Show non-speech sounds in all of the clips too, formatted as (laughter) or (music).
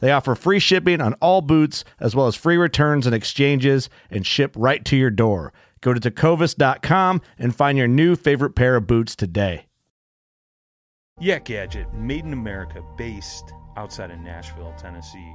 They offer free shipping on all boots, as well as free returns and exchanges, and ship right to your door. Go to tecovas.com and find your new favorite pair of boots today. Yak Gadget, made in America, based outside of Nashville, Tennessee.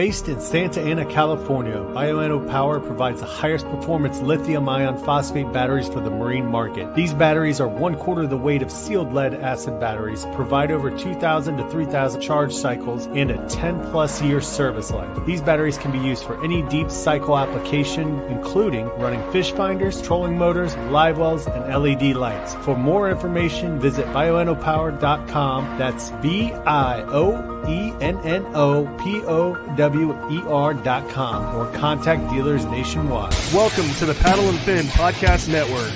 Based in Santa Ana, California, Bioenno Power provides the highest performance lithium iron phosphate batteries for the marine market. These batteries are one quarter the weight of sealed lead acid batteries, provide over 2,000 to 3,000 charge cycles, and a 10 plus year service life. These batteries can be used for any deep cycle application, including running fish finders, trolling motors, live wells, and LED lights. For more information, visit bioennopower.com. That's B I O E N N O P O W Dot or contact dealers nationwide. Welcome to the Paddle and Fin Podcast Network.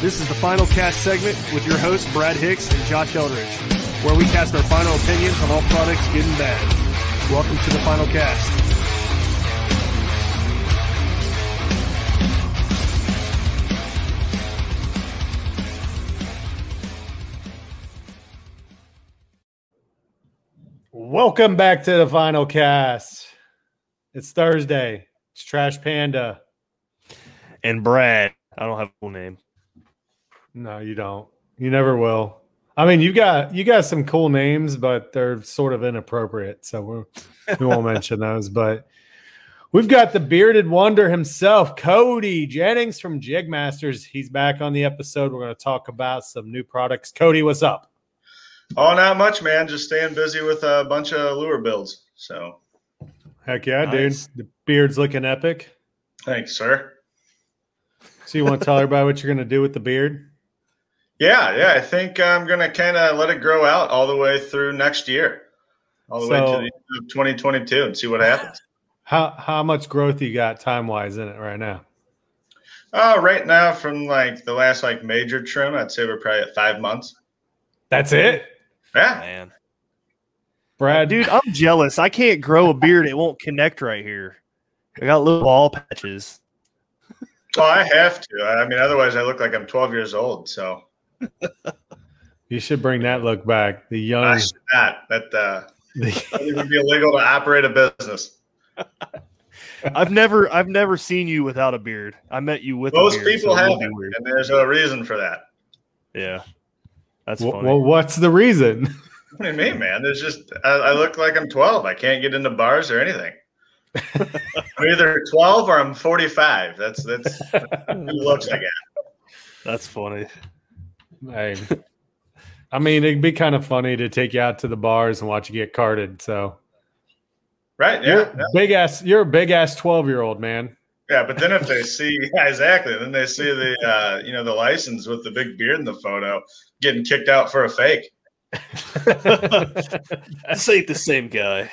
This is the final cast segment with your hosts, Brad Hicks and Josh Eldridge, where we cast our final opinions on all products, good and bad. Welcome to the final cast. Welcome back to the final cast. It's Thursday. It's Trash Panda. And Brad, I don't have a full name. No, you don't. You never will. I mean, you got you got some cool names, but they're sort of inappropriate, so we're, we won't mention those. But we've got the bearded wonder himself, Cody Jennings from Jigmasters. He's back on the episode. We're going to talk about some new products. Cody, what's up? Oh, not much, man. Just staying busy with a bunch of lure builds. So, Heck yeah, Nice. dude. The beard's looking epic. thanks, sir. So you want to tell (laughs) everybody what you're going to do with the beard? Yeah, yeah. I think I'm gonna kind of let it grow out all the way through next year, all the way to the end of 2022, and see what happens. (laughs) How how much growth you got time wise in it right now? Oh, right now, from like the last like major trim, I'd say we're probably at five months. That's it, Yeah, Man. Brad. Dude, I'm jealous. I can't grow a beard. It won't connect right here. I got little ball patches. well, I have to. I mean, otherwise, I look like I'm 12 years old. So you should bring that look back. The young. I should not. That uh, the- it would be illegal to operate a business. (laughs) I've never I've never seen you without a beard. I met you with Most a beard. people so have, be it, weird. and there's a reason for that. Yeah. That's Wh- funny. well, what's the reason? (laughs) What do you mean, man? There's just I, I look like I'm 12. I can't get into bars or anything. (laughs) I'm either 12 or I'm 45. That's that's (laughs) who looks like it. That's funny. Hey, I mean, it'd be kind of funny to take you out to the bars and watch you get carded. So Right? you're Yeah. big ass. You're a big ass twelve year old man. Yeah, but then if they see (laughs) yeah, exactly, then they see the uh, you know the license with the big beard in the photo getting kicked out for a fake. (laughs) this ain't the same guy.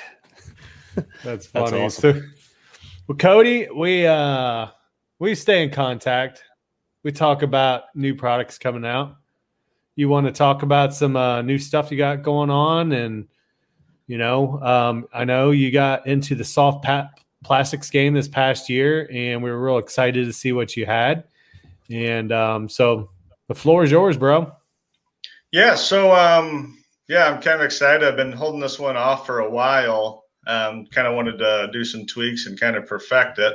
That's funny. That's awesome. So, well, Cody, we uh we stay in contact. We talk about new products coming out. You want to talk about some uh, new stuff you got going on, and you know, um, I know you got into the soft pat plastics game this past year, and we were real excited to see what you had. And um, so the floor is yours, bro. Yeah. So, um, yeah, I'm kind of excited. I've been holding this one off for a while. Um, kind of wanted to do some tweaks and kind of perfect it.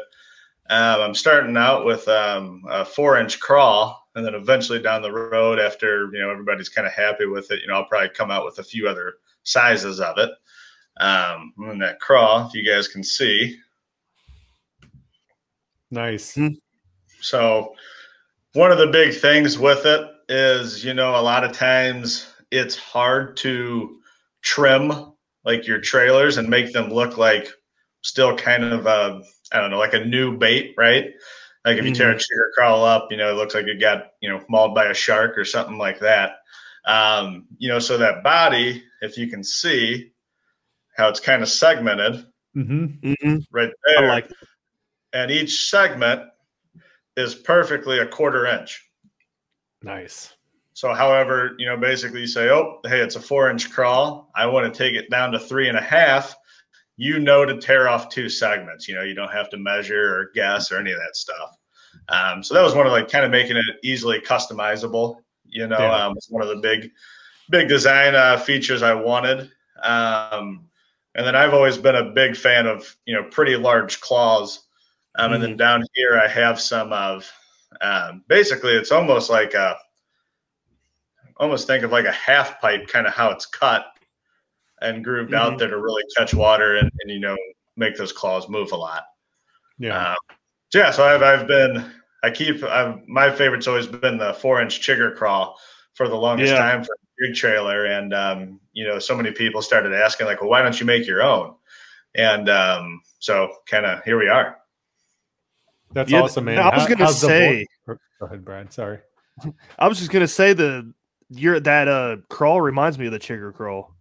Um, I'm starting out with um, a four inch crawl, and then eventually down the road, after you know everybody's kind of happy with it, you know, I'll probably come out with a few other sizes of it. Um, and that crawl, if you guys can see, Nice. So, one of the big things with it is, you know, a lot of times it's hard to trim like your trailers and make them look like still kind of a, I don't know, like a new bait, right? Like if you tear a chigger crawl up, you know, it looks like it got, you know, mauled by a shark or something like that. Um, you know, so that body, if you can see how it's kind of segmented Mm-hmm. Mhm. right I there, like and each segment is perfectly a quarter inch. Nice. So, however, you know, basically you say, oh, hey, it's a four inch crawl. I want to take it down to three and a half. You know to tear off two segments. You know, you don't have to measure or guess or any of that stuff. Um, so that was one of like kind of making it easily customizable. You know, Yeah. um, it's one of the big, big design uh, features I wanted. Um, and then I've always been a big fan of you know pretty large claws. Um, And then down here I have some of um, basically it's almost like a almost think of like a half pipe kind of how it's cut and grooved out there to really catch water and, and you know make those claws move a lot. Yeah. Um, yeah, so I've I've been I keep I've, my favorite's always been the four inch chigger crawl for the longest Yeah. time for a big trailer, and um, you know so many people started asking like, well, why don't you make your own? And um, so kind of here we are. That's Yeah, awesome, man. I was gonna say- board- Go ahead, Brad. Sorry. (laughs) I was just gonna say the your that uh crawl reminds me of the chigger crawl.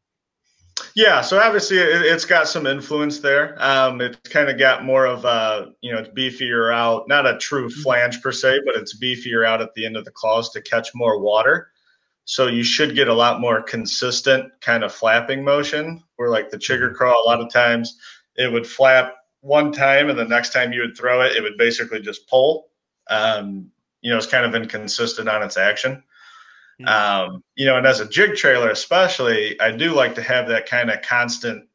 Yeah, so obviously it, it's got some influence there. Um, it's kind of got more of a, you know, it's beefier out, not a true flange per se, but it's beefier out at the end of the claws to catch more water. So you should get a lot more consistent kind of flapping motion. Where like the chigger crawl, a lot of times it would flap one time, and the next time you would throw it, it would basically just pull. Um, you know, it's kind of inconsistent on its action. Um, you know, and as a jig trailer, especially, I do like to have that kind of constant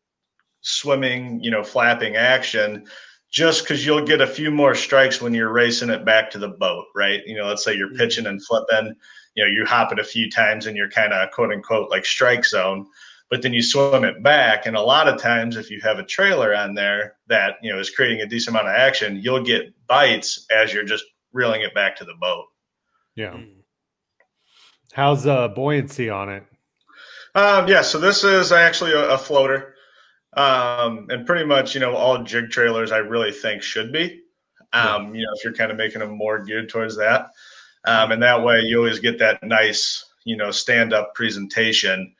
swimming, you know, flapping action just because you'll get a few more strikes when you're racing it back to the boat, right? You know, let's say you're pitching and flipping, you know, you hop it a few times and you're kind of quote unquote like strike zone, but then you swim it back. And a lot of times, if you have a trailer on there that, you know, is creating a decent amount of action, you'll get bites as you're just reeling it back to the boat. Yeah. How's uh buoyancy on it? Um, yeah, so this is actually a, a floater. Um, and pretty much, you know, all jig trailers I really think should be. Um, you know, if you're kind of making them more geared towards that. Um, and that way you always get that nice, you know, stand up presentation.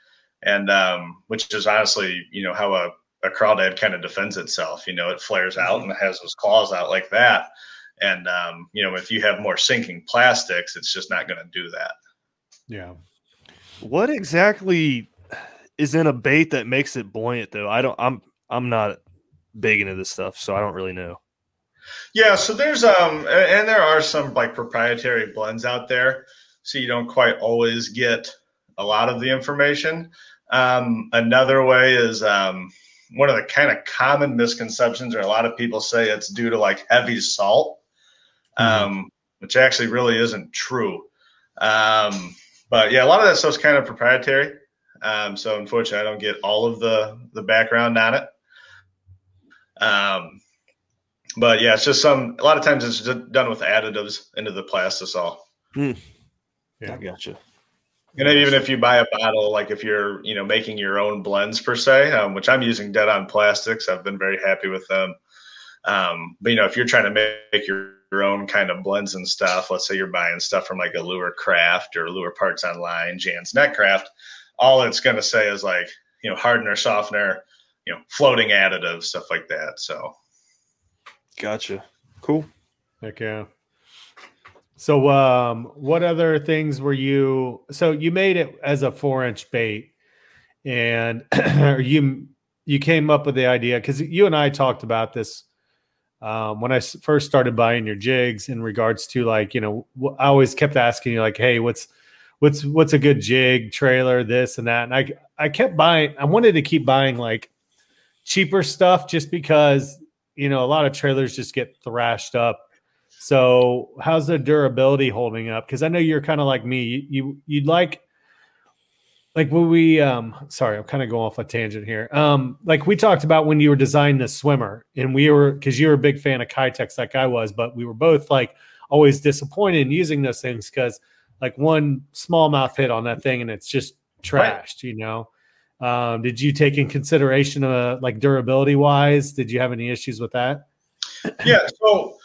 And um, which is honestly, you know, how a, a crawdad kind of defends itself. You know, it flares out and it has those claws out like that. And um, you know, if you have more sinking plastics, it's just not going to do that. Yeah. What exactly is in a bait that makes it buoyant though? I don't I'm I'm not big into this stuff, so I don't really know. Yeah, so there's um and there are some like proprietary blends out there, so you don't quite always get a lot of the information. Um, another way is um, one of the kind of common misconceptions, or a lot of people say it's due to like heavy salt, um, which actually really isn't true. Um, but yeah, a lot of that stuff's kind of proprietary. Um, so unfortunately, I don't get all of the the background on it. Um, but yeah, it's just some. A lot of times, it's just done with additives into the plastisol. Yeah. I gotcha. And then even if you buy a bottle, like if you're, you know, making your own blends per se, um, which I'm using Dead On Plastics, I've been very happy with them. Um, but you know, if you're trying to make your, your own kind of blends and stuff, let's say you're buying stuff from like a Lure Craft or Lure Parts Online, Jan's Netcraft, all it's going to say is like you know hardener, softener, you know, floating additives, stuff like that. So, gotcha. Cool. Heck yeah. So, um, what other things were you? So you made it as a four inch bait, and (clears throat) you you came up with the idea because you and I talked about this um, when I first started buying your jigs in regards to like you know I always kept asking you like, hey, what's what's what's a good jig trailer, this and that, and I I kept buying. I wanted to keep buying like cheaper stuff just because you know a lot of trailers just get thrashed up so how's the durability holding up? Because I know you're kind of like me. You, you you'd like like when we um sorry i'm kind of going off a tangent here um like we talked about when you were designing the swimmer and we were because you were a big fan of Keitechs like i was but we were both like always disappointed in using those things because like one smallmouth hit on that thing and it's just trashed you know um did you take in consideration uh like durability wise did you have any issues with that yeah so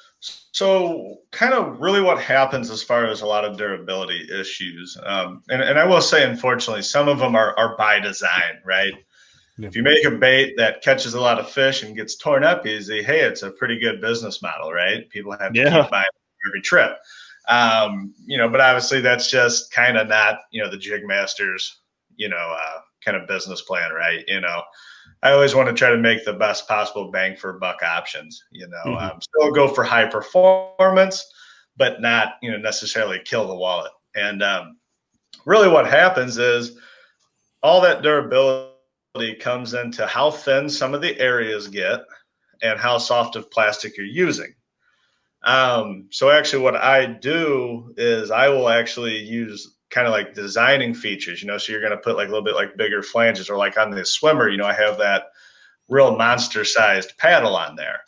so, kind of really what happens as far as a lot of durability issues, um, and, and I will say, unfortunately, some of them are, are by design, right? Yeah. If you make a bait that catches a lot of fish and gets torn up easy, hey, it's a pretty good business model, right? People have to yeah. keep buying every trip. Um, you know, but obviously that's just kind of not, you know, the jig masters, you know, uh, kind of business plan, right? You know, I always want to try to make the best possible bang for buck options. You know, mm-hmm. um, still go for high performance, but not you know necessarily kill the wallet. And um, really, what happens is all that durability comes into how thin some of the areas get and how soft of plastic you're using. Um, so actually, what I do is I will actually use kind of like designing features, you know, so you're going to put like a little bit like bigger flanges or like on the swimmer, you know, I have that real monster sized paddle on there.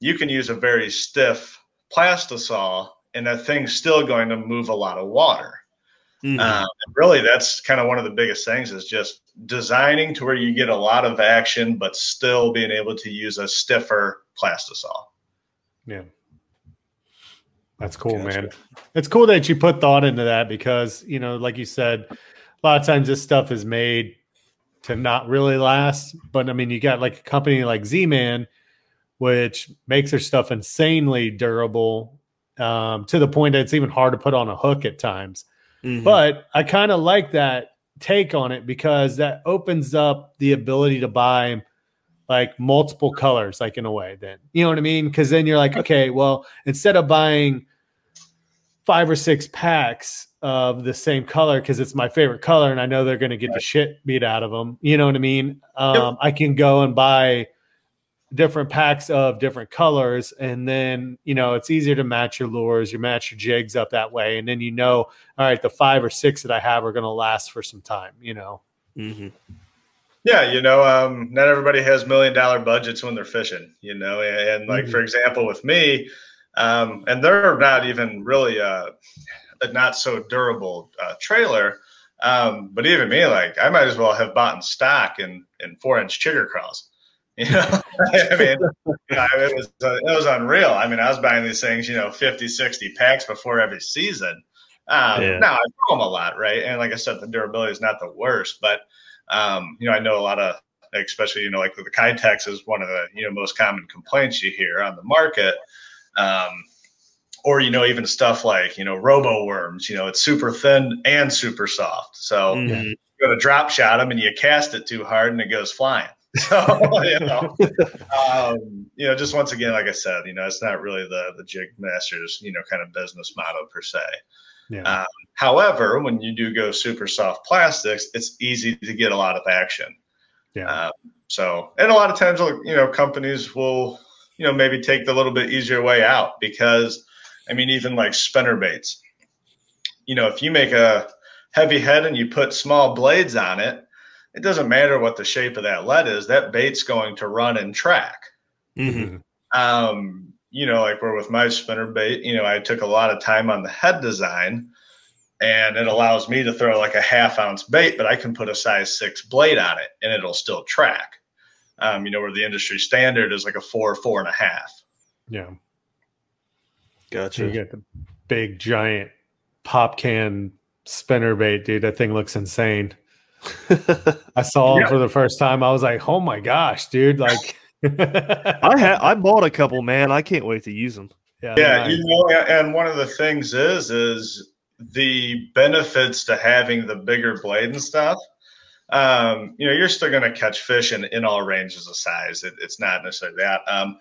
You can use a very stiff plastisol and that thing's still going to move a lot of water. Mm-hmm. Um, really, that's kind of one of the biggest things is just designing to where you get a lot of action, but still being able to use a stiffer plastisol. Yeah. That's cool, man. It's cool that you put thought into that because, you know, like you said, a lot of times this stuff is made to not really last. But I mean, you got like a company like Z Man, which makes their stuff insanely durable um, to the point that it's even hard to put on a hook at times. Mm-hmm. But I kind of like that take on it because that opens up the ability to buy like multiple colors, like in a way, then you know what I mean? Because then you're like, okay, well, instead of buying five or six packs of the same color because it's my favorite color and I know they're going to get the shit beat out of them. You know what I mean? Um, yep. I can go and buy different packs of different colors and then you know it's easier to match your lures you match your jigs up that way and then you know all right the five or six that i have are going to last for some time you know mm-hmm. yeah you know um, not everybody has million dollar budgets when they're fishing you know and, and like mm-hmm. for example with me um, and they're not even really a, a not so durable uh, trailer. Um, but even me, like I might as well have bought in stock in in four inch chigger crawls. (laughs) You know, (laughs) I mean, you know, it was uh, it was unreal. I mean, I was buying these things, you know, 50, 60 packs before every season. Um, yeah. Now I throw them a lot, right? And like I said, the durability is not the worst, but um, you know, I know a lot of, especially you know, like the Keitechs is one of the you know most common complaints you hear on the market. Um, or you know even stuff like you know robo worms you know it's super thin and super soft. So mm-hmm. you go to drop shot them and you cast it too hard and it goes flying. (laughs) So you know um, you know just once again like i said you know it's not really the the jig masters you know kind of business model per se. Yeah. Um, however when you do go super soft plastics it's easy to get a lot of action. Yeah. Um, so and a lot of times you know companies will you know, maybe take the little bit easier way out because, I mean, even like spinner baits, you know, if you make a heavy head and you put small blades on it, it doesn't matter what the shape of that lead is, that bait's going to run and track. Mm-hmm. Um, you know, like where with my spinner bait, you know, I took a lot of time on the head design and it allows me to throw like a half ounce bait, but I can put a size six blade on it and it'll still track. Um, you know, where the industry standard is like a four, four and a half. Yeah. Gotcha. You get the big giant pop can spinner bait, dude. That thing looks insane. (laughs) I saw him Yeah. for the first time. I was like, "Oh my gosh, dude!" Like, (laughs) I had (laughs) I bought a couple, man. I can't wait to use them. yeah, yeah nice. you know and one of the things is is the benefits to having the bigger blade and stuff um, you know you're still going to catch fish in, in all ranges of size. It, it's not necessarily that. Um,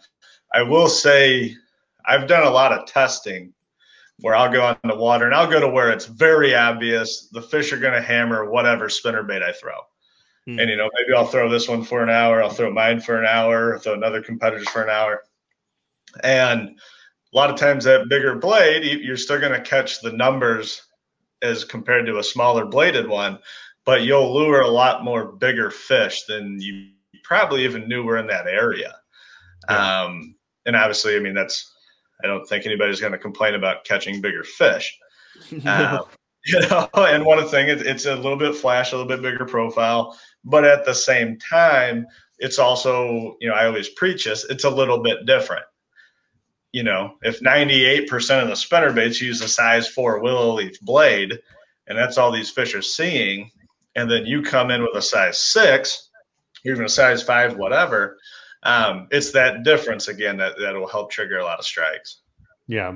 i will say i've done a lot of testing where i'll go on the water and i'll go to where it's very obvious the fish are going to hammer whatever spinner bait i throw. Hmm. and you know maybe i'll throw this one for an hour i'll throw mine for an hour throw another competitor's for an hour. And a lot of times that bigger blade, you're still going to catch the numbers as compared to a smaller bladed one, but you'll lure a lot more bigger fish than you probably even knew were in that area. Um, and obviously, I mean, that's, I don't think anybody's going to complain about catching bigger fish. (laughs) Um, (laughs) you know, and one of the things, it's a little bit flash, a little bit bigger profile, but at the same time, it's also, you know, I always preach this, it's a little bit different you know, if 98% of the spinner baits use a size four willow leaf blade, and that's all these fish are seeing, and then you come in with a size six, even a size five, whatever, um, it's that difference again that, that will help trigger a lot of strikes. yeah.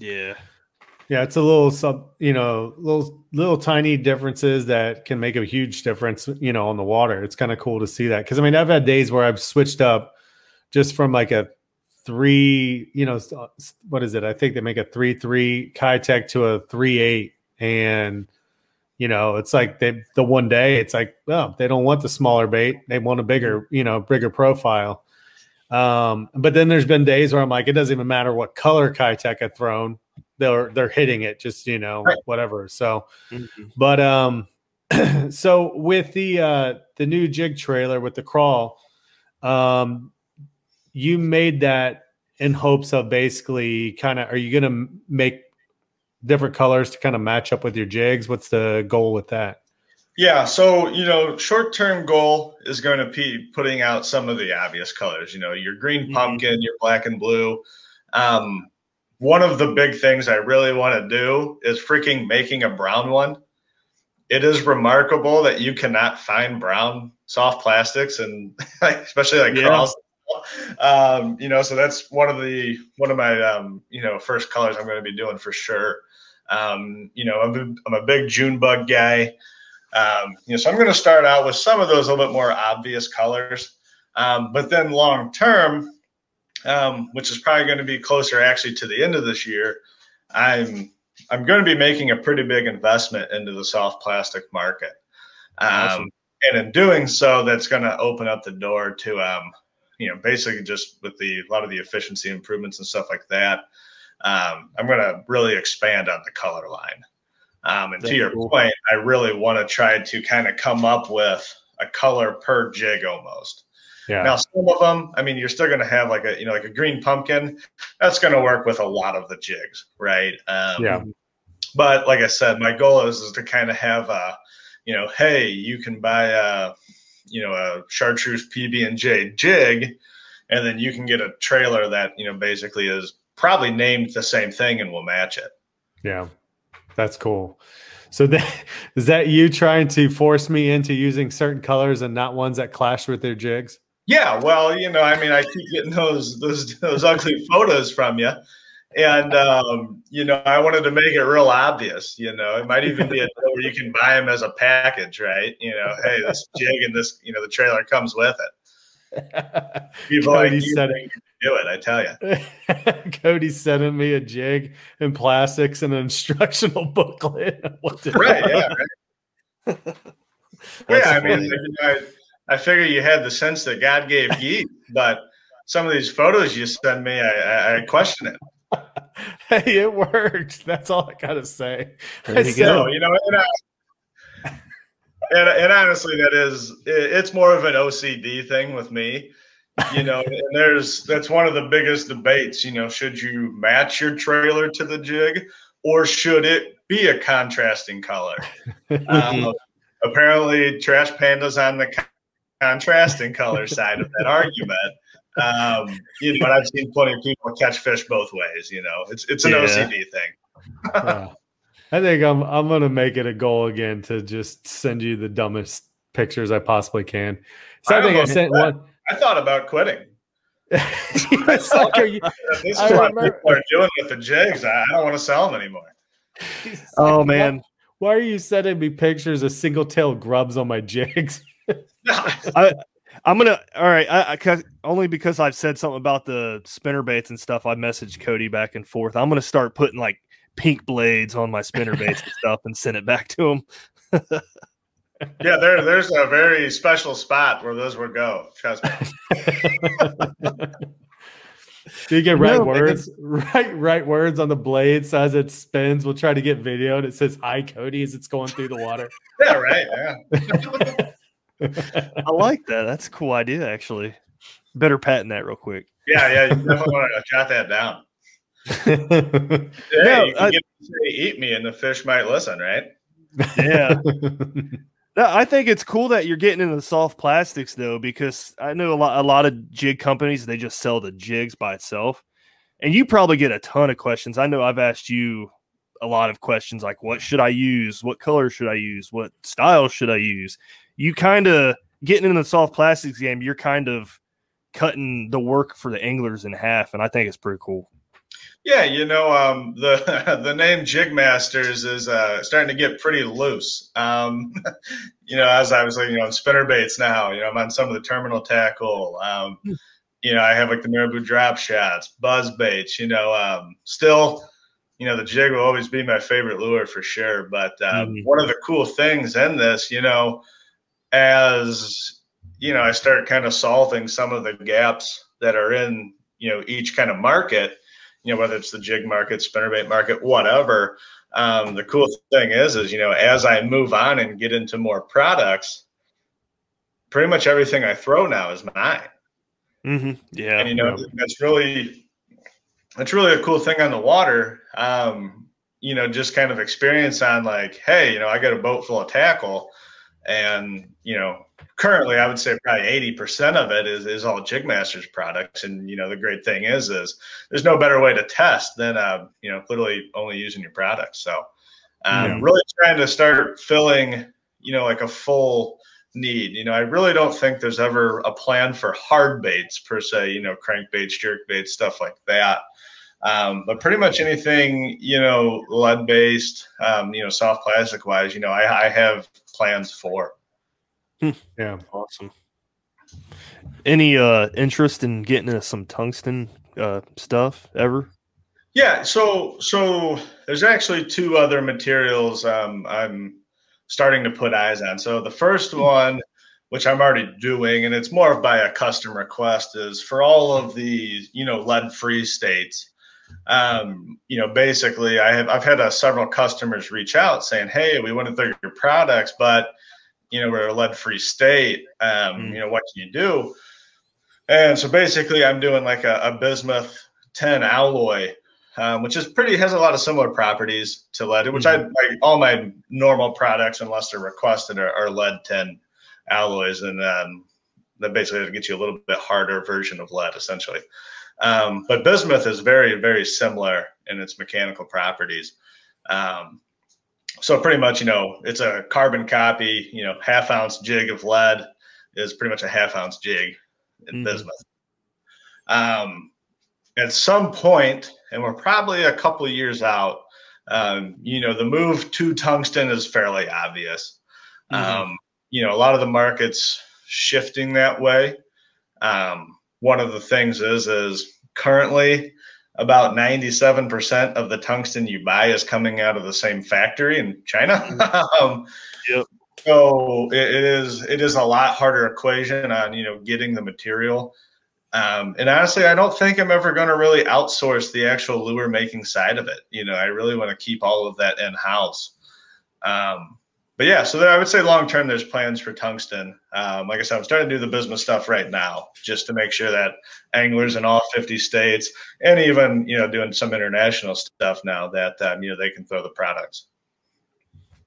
Yeah. Yeah, it's a little sub, you know, little little tiny differences that can make a huge difference, you know, on the water. It's kind of cool to see that because I mean, I've had days where I've switched up just from like a three, you know, uh, s- what is it? I think they make a three three Keitech to a three eight, and you know, it's like they the one day it's like, oh, they don't want the smaller bait, they want a bigger, you know, bigger profile. Um, but then there's been days where I'm like, it doesn't even matter what color Keitech I've thrown, they're they're hitting it, just you know, Right. whatever. So, Mhm. but um, (clears throat) so with the uh the new jig trailer with the crawl, um, you made that in hopes of basically kind of, are you to make different colors to kind of match up with your jigs? What's the goal with that? Yeah, so you know, short-term goal is going to be putting out some of the obvious colors. You know, your green Mhm. pumpkin, your black and blue. Um, one of the big things I really want to do is freaking making a brown one. It is remarkable that you cannot find brown soft plastics, and (laughs) especially like Yeah. Um, you know, so that's one of the one of my um, you know first colors I'm going to be doing for sure. Um, you know, I'm a, I'm a big June bug guy. Um, you know, so I'm going to start out with some of those a little bit more obvious colors, um, but then long term, um, which is probably going to be closer actually to the end of this year, I'm I'm going to be making a pretty big investment into the soft plastic market, um, Awesome. and in doing so, that's going to open up the door to um, you know basically just with the a lot of the efficiency improvements and stuff like that. Um, I'm going to really expand on the color line. Um, and That's to your cool. point, I really want to try to kind of come up with a color per jig almost. Yeah. Now, some of them, I mean, you're still going to have like a, you know, like a green pumpkin. That's going to work with a lot of the jigs, right? Um, Yeah. But like I said, my goal is, is to kind of have a, you know, hey, you can buy a, you know, a chartreuse PB and J jig, and then you can get a trailer that you know basically is probably named the same thing and will match it. Yeah. That's cool. So that, (laughs) is that you trying to force me into using certain colors and not ones that clash with their jigs? Yeah, well, you know, I mean, I keep getting those those those ugly photos from you, and um, you know, I wanted to make it real obvious. You know, it might even be a deal where you can buy them as a package, right? You know, hey, this jig and this, you know, the trailer comes with it. People like Cody you said can do it. I tell you. (laughs) Cody's sending me a jig and plastics and an instructional (laughs) booklet. (laughs) What to Right? Yeah. Right. Yeah. I mean, funny. like, you I figure you had the sense that God gave geese, but some of these photos you send me, I, I, I question it. hey, it worked. That's all I gotta say. There you said, go. You know, and, I, and, and, honestly, that is it's more of an OCD thing with me. You know, and there's that's one of the biggest debates. You know, should you match your trailer to the jig, or should it be a contrasting color? (laughs) um, apparently, Trash Panda's on the contrasting color side of that argument. Um, you know, but I've seen plenty of people catch fish both ways. You know, it's it's an yeah. OCD thing. I think I'm I'm gonna make it a goal again to just send you the dumbest pictures I possibly can. So I, I think I sent one. I thought about quitting. (laughs) (laughs) this is I what remember. people are doing with the jigs. I don't want to sell them anymore. (laughs) oh man, why, why, are you sending me pictures of single tail grubs on my jigs? I, I'm gonna all right. I, I, only because I've said something about the spinner baits and stuff. I messaged Cody back and forth. I'm gonna start putting like pink blades on my spinner baits and stuff and send it back to him. Yeah, there, there's a very special spot where those would go. Trust me. (laughs) Do you get right no, words? (laughs) Right, right words on the blade. So as it spins, we'll try to get video and it says "Hi, Cody" as it's going through the water. (laughs) Yeah, right. Yeah. I like that. That's a cool idea, actually. Better patent that real quick. Yeah, yeah. You definitely want to jot that down. yeah, no, you can I, get say, eat me, and the fish might listen, right? Yeah. I think it's cool that you're getting into the soft plastics though, because I know a lot a lot of jig companies they just sell the jigs by itself. And you probably get a ton of questions. I know I've asked you a lot of questions like what should I use? What color should I use? What style should I use? you kind of getting in the soft plastics game, you're kind of cutting the work for the anglers in half, and I think it's pretty cool. Yeah, you know, um, the the name Jig Masters is uh, starting to get pretty loose. Um, you know, as I was like, you know, spinner baits now. You know, I'm on some of the terminal tackle. Um, hmm. you know, I have like the Marabou drop shots, buzz baits. You know, um, still, you know, the jig will always be my favorite lure for sure. But um, mm-hmm. one of the cool things in this, you know, as you know, I start kind of solving some of the gaps that are in you know each kind of market. You know, whether it's the jig market, spinnerbait market, whatever. Um, the cool thing is, is you know, as I move on and get into more products, pretty much everything I throw now is mine. Mm-hmm. Yeah, and you know yeah. that's really that's really a cool thing on the water. Um, you know, just kind of experience on like, hey, you know, I got a boat full of tackle and you know currently i would say probably 80% of it is, is all jigmasters products. And you know the great thing is is there's no better way to test than uh, you know literally only using your products so um, yeah. really trying to start filling you know like a full need. You know i really don't think there's ever a plan for hard baits per se you know crankbaits jerk baits stuff like that um, but pretty much anything, you know, lead based, um, you know, soft plastic wise, you know, I, I have plans for. Hmm. Yeah, awesome. Any uh interest in getting into some tungsten uh stuff ever? Yeah, so so there's actually two other materials um I'm starting to put eyes on. So the first hmm. one which I'm already doing, and it's more by a custom request, is for all of the you know lead free states um, you know, basically, I have I've had uh, several customers reach out saying, "Hey, we want to throw your products, but you know, we're a lead-free state. Um, mm. You know, what can you do?" And so basically, I'm doing like a, a bismuth tin alloy, um, which is pretty has a lot of similar properties to lead, which mm-hmm. I like all my normal products, unless they're requested, are, are lead tin alloys, and um, that basically gets you a little bit harder version of lead, essentially. Um, but bismuth is very, very similar in its mechanical properties. Um, so pretty much, you know, it's a carbon copy. You know, half ounce jig of lead is pretty much a half ounce jig in mm-hmm. bismuth. Um, at some point, and we're probably a couple of years out. Um, you know, the move to tungsten is fairly obvious. Mm-hmm. Um, you know, a lot of the markets shifting that way. Um, one of the things is is currently about 97% of the tungsten you buy is coming out of the same factory in China. (laughs) um, yep. So it, it is it is a lot harder equation on you know getting the material. Um, and honestly, I don't think I'm ever going to really outsource the actual lure making side of it. You know, I really want to keep all of that in house. Um, but yeah, so there, I would say long term, there's plans for tungsten. Um, like I said, I'm starting to do the business stuff right now, just to make sure that anglers in all 50 states, and even you know doing some international stuff now, that um, you know they can throw the products.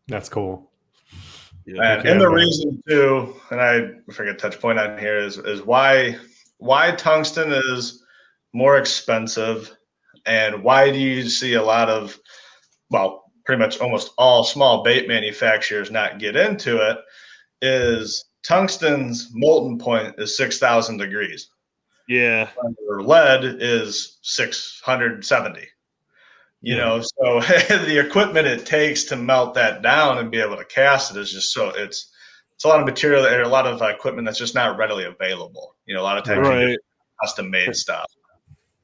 That's cool. Yeah, and, and the reason too, and I forget touch point on here is is why why tungsten is more expensive, and why do you see a lot of well pretty much almost all small bait manufacturers not get into it is tungsten's molten point is 6000 degrees. Yeah. Or lead is 670 you know so (laughs) the equipment it takes to melt that down and be able to cast it is just so it's it's a lot of material and a lot of equipment that's just not readily available. You know a lot of times right. custom made stuff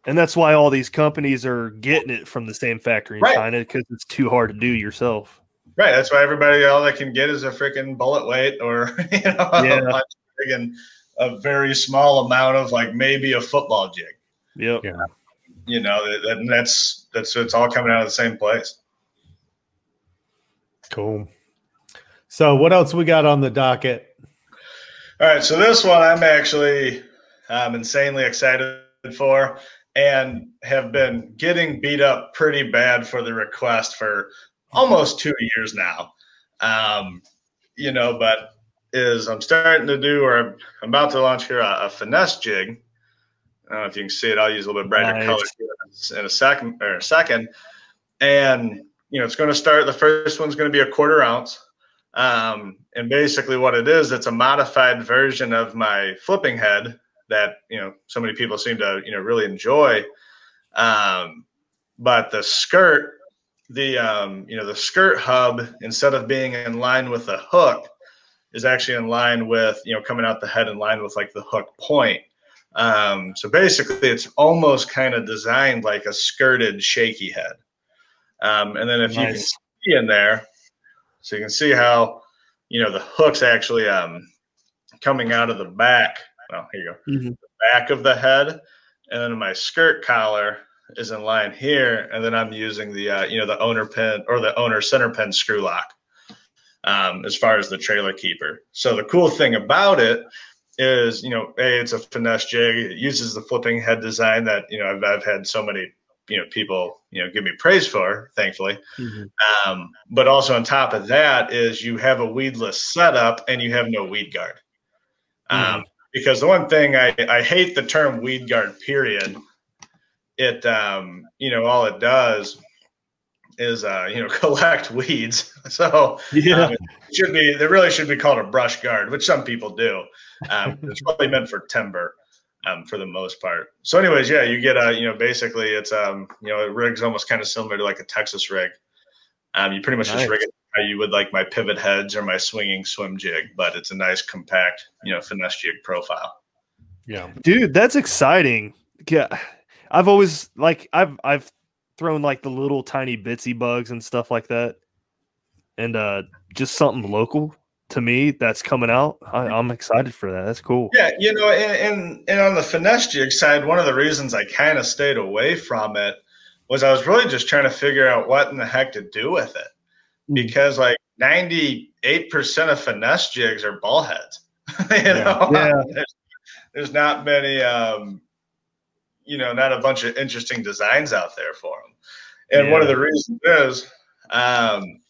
and that's why all these companies are getting it from the same factory in Right. China because it's too hard to do yourself. Right. That's why everybody all they can get is a freaking bullet weight or (laughs) you know Yeah. a, friggin' a very small amount of like maybe a football jig. Yep. Yeah. You know, that, and that's that's it's all coming out of the same place. Cool. So what else we got on the docket? All right, so this one I'm actually um, insanely excited for, and have been getting beat up pretty bad for the request for almost two years now. Um, you know, but is I'm starting to do, or I'm about to launch here a, a finesse jig. I don't know if you can see it. I'll use a little bit brighter Nice. color here in a second or a second. And you know, it's going to start. The first one's going to be a quarter ounce. Um, and basically, what it is, it's a modified version of my flipping head that you know so many people seem to you know really enjoy. Um, but the skirt, the um, you know the skirt hub, instead of being in line with the hook, is actually in line with you know coming out the head in line with like the hook point. Um, so basically, it's almost kind of designed like a skirted shaky head. Um, and then if you can see in there, so you can see how you know the hooks actually um, coming out of the back. Well, here you go Mhm. back of the head, and then my skirt collar is in line here, and then I'm using the uh, you know the owner pin or the owner center pin screw lock um, as far as the trailer keeper. So the cool thing about it is you know a it's a finesse jig. It uses the flipping head design that you know I've, I've had so many you know people you know give me praise for, thankfully. Um, but also on top of that is you have a weedless setup and you have no weed guard. Um, Because the one thing I, I hate the term weed guard, period. It, um, you know, all it does is, uh, you know, (laughs) collect weeds. So Yeah. um, it should be, they really should be called a brush guard, which some people do. Um, (laughs) it's probably meant for timber um, for the most part. So, anyways, yeah, you get a, you know, basically it's, um, you know, it rigs almost kind of similar to like a Texas rig. Um, you pretty much Nice. just rig it how you would like my pivot heads or my swinging swim jig, but it's a nice compact, you know, finesse jig profile. Yeah. Dude, that's exciting. Yeah. I've always like I've I've thrown like the little tiny bitsy bugs and stuff like that. And uh just something local to me that's coming out. I, I'm excited for that. That's cool. Yeah, you know, and, and and on the finesse jig side, one of the reasons I kind of stayed away from it was I was really just trying to figure out what in the heck to do with it. Because like 98% of finesse jigs are ball heads. (laughs) you know, Yeah. (laughs) There's, there's not many um you know, not a bunch of interesting designs out there for them. And one of the reasons is um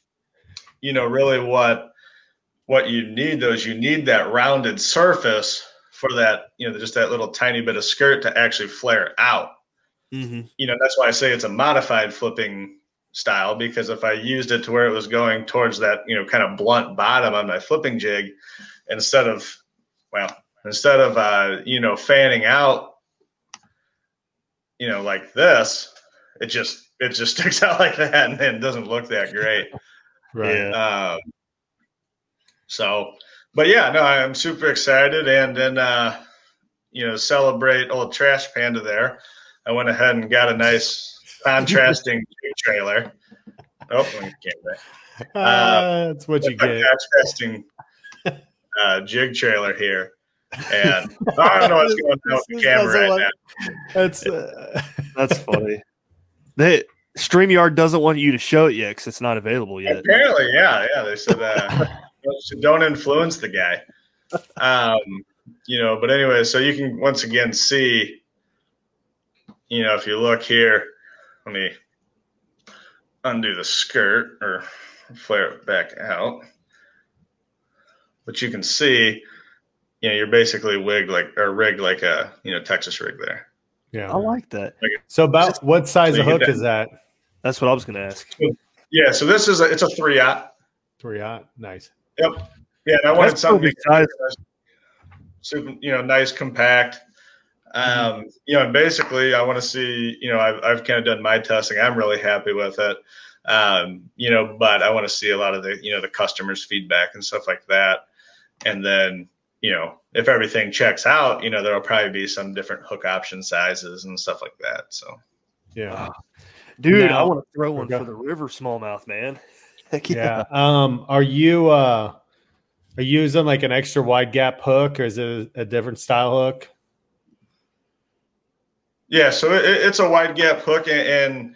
you know, really what what you need though is you need that rounded surface for that, you know, just that little tiny bit of skirt to actually flare out. Mm-hmm. You know, that's why I say it's a modified flipping style because if I used it to where it was going towards that, you know, kind of blunt bottom on my flipping jig, instead of, well, instead of, uh, you know, fanning out, you know, like this, it just, it just (laughs) sticks out like that and it doesn't look that great. (laughs) Right. Yeah. Um, so, but yeah, no, I'm super excited. And then, uh, you know, celebrate old trash panda there. I went ahead and got a nice contrasting (laughs) trailer. Oh, I can't. Uh, that's what you get. Catch testing uh, jig trailer here, and I don't know what's going on with the camera right look- now. That's uh, That's funny. they StreamYard doesn't want you to show it yet because it's not available yet. Apparently, yeah, yeah. They said uh, (laughs) don't influence the guy. Um, you know, but anyway, so you can once again see, you know, if you look here, let me undo the skirt or flare it back out. But you can see, you know, you're basically wigged like or rigged like a you know Texas rig there. yeah. I like that. So about what size So of hook get is that? That's what I was going to ask. Yeah, so this is a, it's a three aught. Three aught. Nice. Yep. Yeah, and I wanted That's something pretty size. super, you know, nice, compact. Um, you know, and basically, I want to see, you know, I've, I've kind of done my testing. I'm really happy with it. Um, you know, but I want to see a lot of the, you know, the customers' feedback and stuff like that. And then, you know, if everything checks out, you know, there'll probably be some different hook option sizes and stuff like that. So, Yeah. Dude, I want to throw one for the river smallmouth, man. Heck Yeah. Um, are you uh are you using like an extra wide gap hook or is it a different style hook? Yeah, so it, it's a wide gap hook, and, and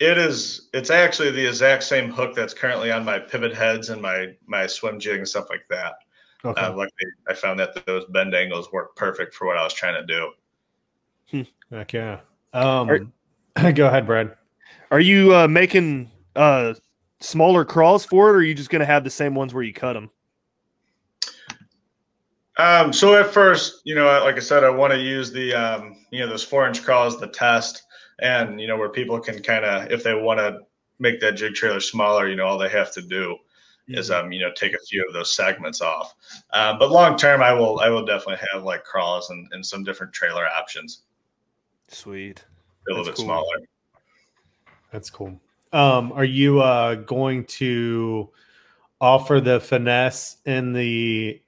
it is it's actually the exact same hook that's currently on my pivot heads and my my swim jig and stuff like that. Okay. Uh, luckily, I found that those bend angles work perfect for what I was trying to do. Heck yeah. Um Are- (laughs) go ahead, Brad. Are you uh, making uh, smaller crawls for it, or are you just going to have the same ones where you cut them? Um, so at first, you know, like I said, I want to use the um, you know those four inch crawls the test, and you know where people can kind of if they want to make that jig trailer smaller, you know, all they have to do is um you know take a few of those segments off. Um, but long term, I will I will definitely have like crawls and, and some different trailer options, Sweet. a little That's bit cool. smaller. That's cool. Um, are you uh going to offer the finesse in the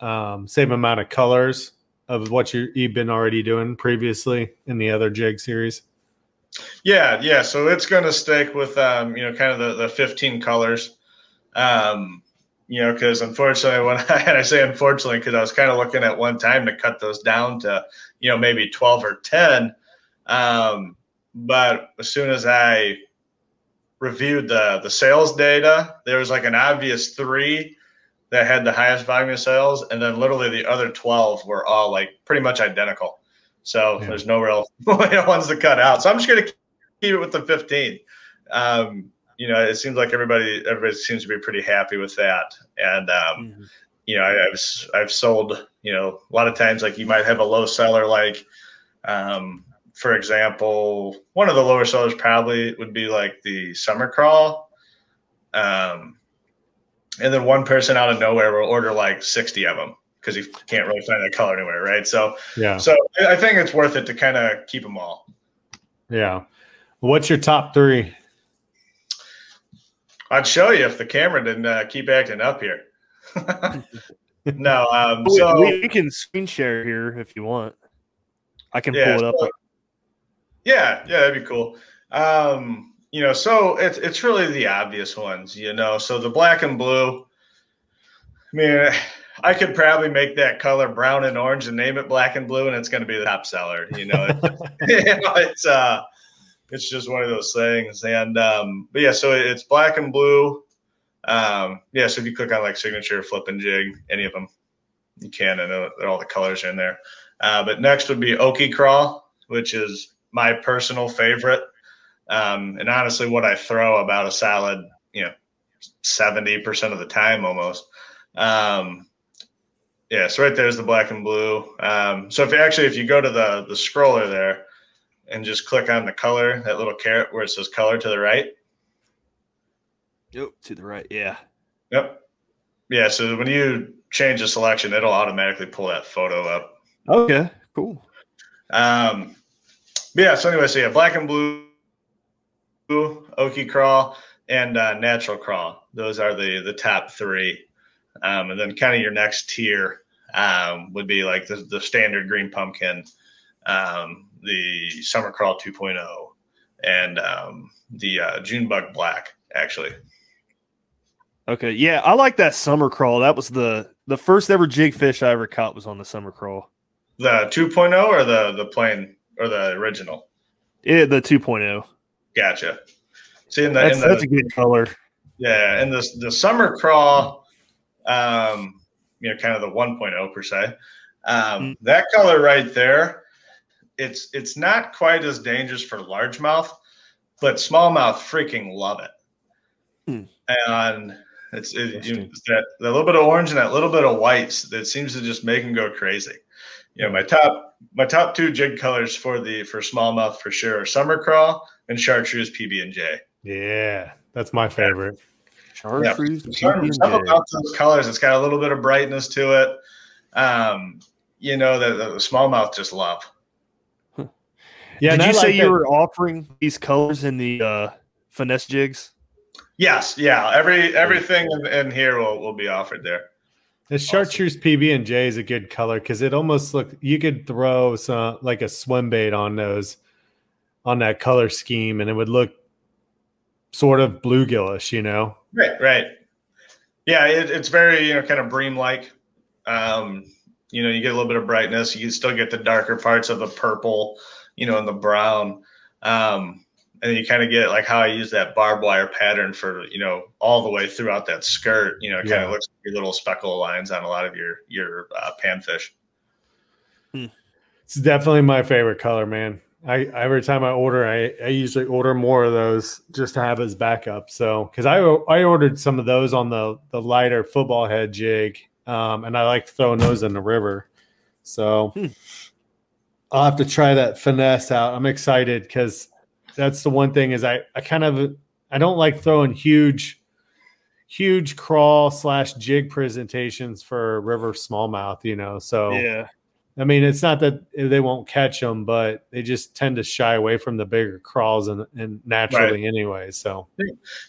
um same amount of colors of what you you've been already doing previously in the other jig series? Yeah, yeah. So it's going to stick with um, you know kind of the, the 15 colors. Um, you know, because unfortunately, (laughs) when I, and I say unfortunately, because I was kind of looking at one time to cut those down to you know maybe 12 or 10. Um, but as soon as I reviewed the the sales data, there was like an obvious three that had the highest volume of sales, and then literally the other 12 were all like pretty much identical. So Yeah. there's no real (laughs) ones to cut out. So I'm just gonna keep it with the 15. Um, you know, it seems like everybody everybody seems to be pretty happy with that. And um, you know, I, I've s- I've sold you know a lot of times like you might have a low seller like, um, for example, one of the lower sellers probably would be like the summer crawl. Um, and then one person out of nowhere will order like 60 of them because he can't really find that color anywhere, right? So Yeah. so I I think it's worth it to kind of keep them all. Yeah. What's your top three? I'd show you if the camera didn't uh, keep acting up here. (laughs) no, um, We- so we, can screen share here if you want. I can Yeah, pull it up. so- yeah, yeah, that'd be cool. Um, you know, so it's it's really the obvious ones, you know. So the black and blue. I mean, I could probably make that color brown and orange and name it black and blue, and it's going to be the top seller. You know, (laughs) you know, it's uh, it's just one of those things. And um, but yeah, so it's black and blue. Um, yeah, so if you click on like signature, flip and jig, any of them, you can, and all the colors are in there. Uh, but next would be Okie Crawl, which is my personal favorite. Um, and honestly, what I throw about a solid, you know, 70% of the time almost. Um, yeah, so right there's the black and blue. Um, so if you actually, if you go to the, the scroller there and just click on the color, that little caret where it says color to the right. Yep, to the right. Yeah. Yep. Yeah. So when you change the selection, it'll automatically pull that photo up. Okay. Cool. Um, yeah. So anyway, so yeah, black and blue, Okie crawl, and uh, natural crawl. Those are the the top three. Um, and then kind of your next tier um, would be like the, the standard green pumpkin, um, the summer crawl 2.0, and um, the uh, June bug black. actually. Okay, yeah, I like that summer crawl. That was the the first ever jig fish I ever caught was on the summer crawl. The 2.0 or the the plain or the original? Yeah, the 2.0. Gotcha. See, in the, That's, in the that's a good color. yeah, and the the summer crawl, um, you know, kind of the 1.0 per se. Um, that color right there, it's it's not quite as dangerous for largemouth, but smallmouth freaking love it. Hmm. And it's, it, you Interesting. it's that, that little bit of orange and that little bit of whites that seems to just make them go crazy. You know, my top my top two jig colors for the for smallmouth for sure are summer crawl and chartreuse PB and J. Yeah, that's my favorite. Chartreuse, Some, PB&J. some about those colors, it's got a little bit of brightness to it. Um, you know that the, the smallmouth just love. Yeah, Did and I you say like you that- were offering these colors in the uh, finesse jigs? Yes, yeah. Every everything in, in here will, will be offered there. The chartreuse PB and J is a good color because it almost look you could throw some like a swim bait on those on that color scheme and it would look sort of bluegillish, you know. Right, right. Yeah, it, it's very you know kind of bream like. Um, you know, you get a little bit of brightness. You still get the darker parts of the purple, you know, and the brown. Um, and you kind of get like how I use that barbed wire pattern for you know all the way throughout that skirt. You know, it kind of looks like your little speckle lines on a lot of your your uh, panfish. It's definitely my favorite color, man. I every time I order, I, I usually order more of those just to have as backup. So because I I ordered some of those on the the lighter football head jig, um, and I like throwing those in the river. So Hmm. I'll have to try that finesse out. I'm excited because that's the one thing is I I kind of I don't like throwing huge huge crawl slash jig presentations for river smallmouth. You know, so Yeah. I mean, it's not that they won't catch them, but they just tend to shy away from the bigger crawls and, and naturally anyway. So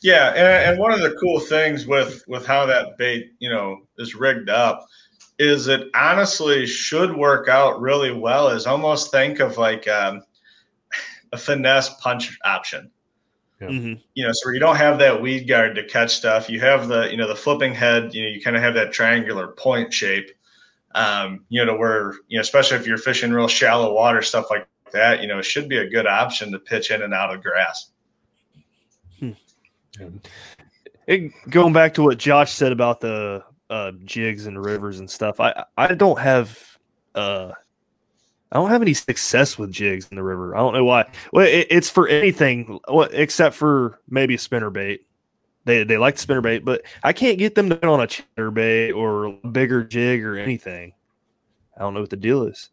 Yeah, and, and one of the cool things with with how that bait you know is rigged up is it honestly should work out really well. Is almost think of like um, a finesse punch option. Yeah. Mhm. You know, so where you don't have that weed guard to catch stuff. You have the you know the flipping head. You know, you kind of have that triangular point shape. Um, you know, to where you know, especially if you're fishing real shallow water stuff like that. You know, it should be a good option to pitch in and out of grass. It, going back to what Josh said about the uh, jigs and rivers and stuff, I I don't have uh I don't have any success with jigs in the river. I don't know why. Well, it, it's for anything except for maybe a spinner bait. They they like the spinner bait, but I can't get them to go on a ChatterBait or a bigger jig or anything. I don't know what the deal is.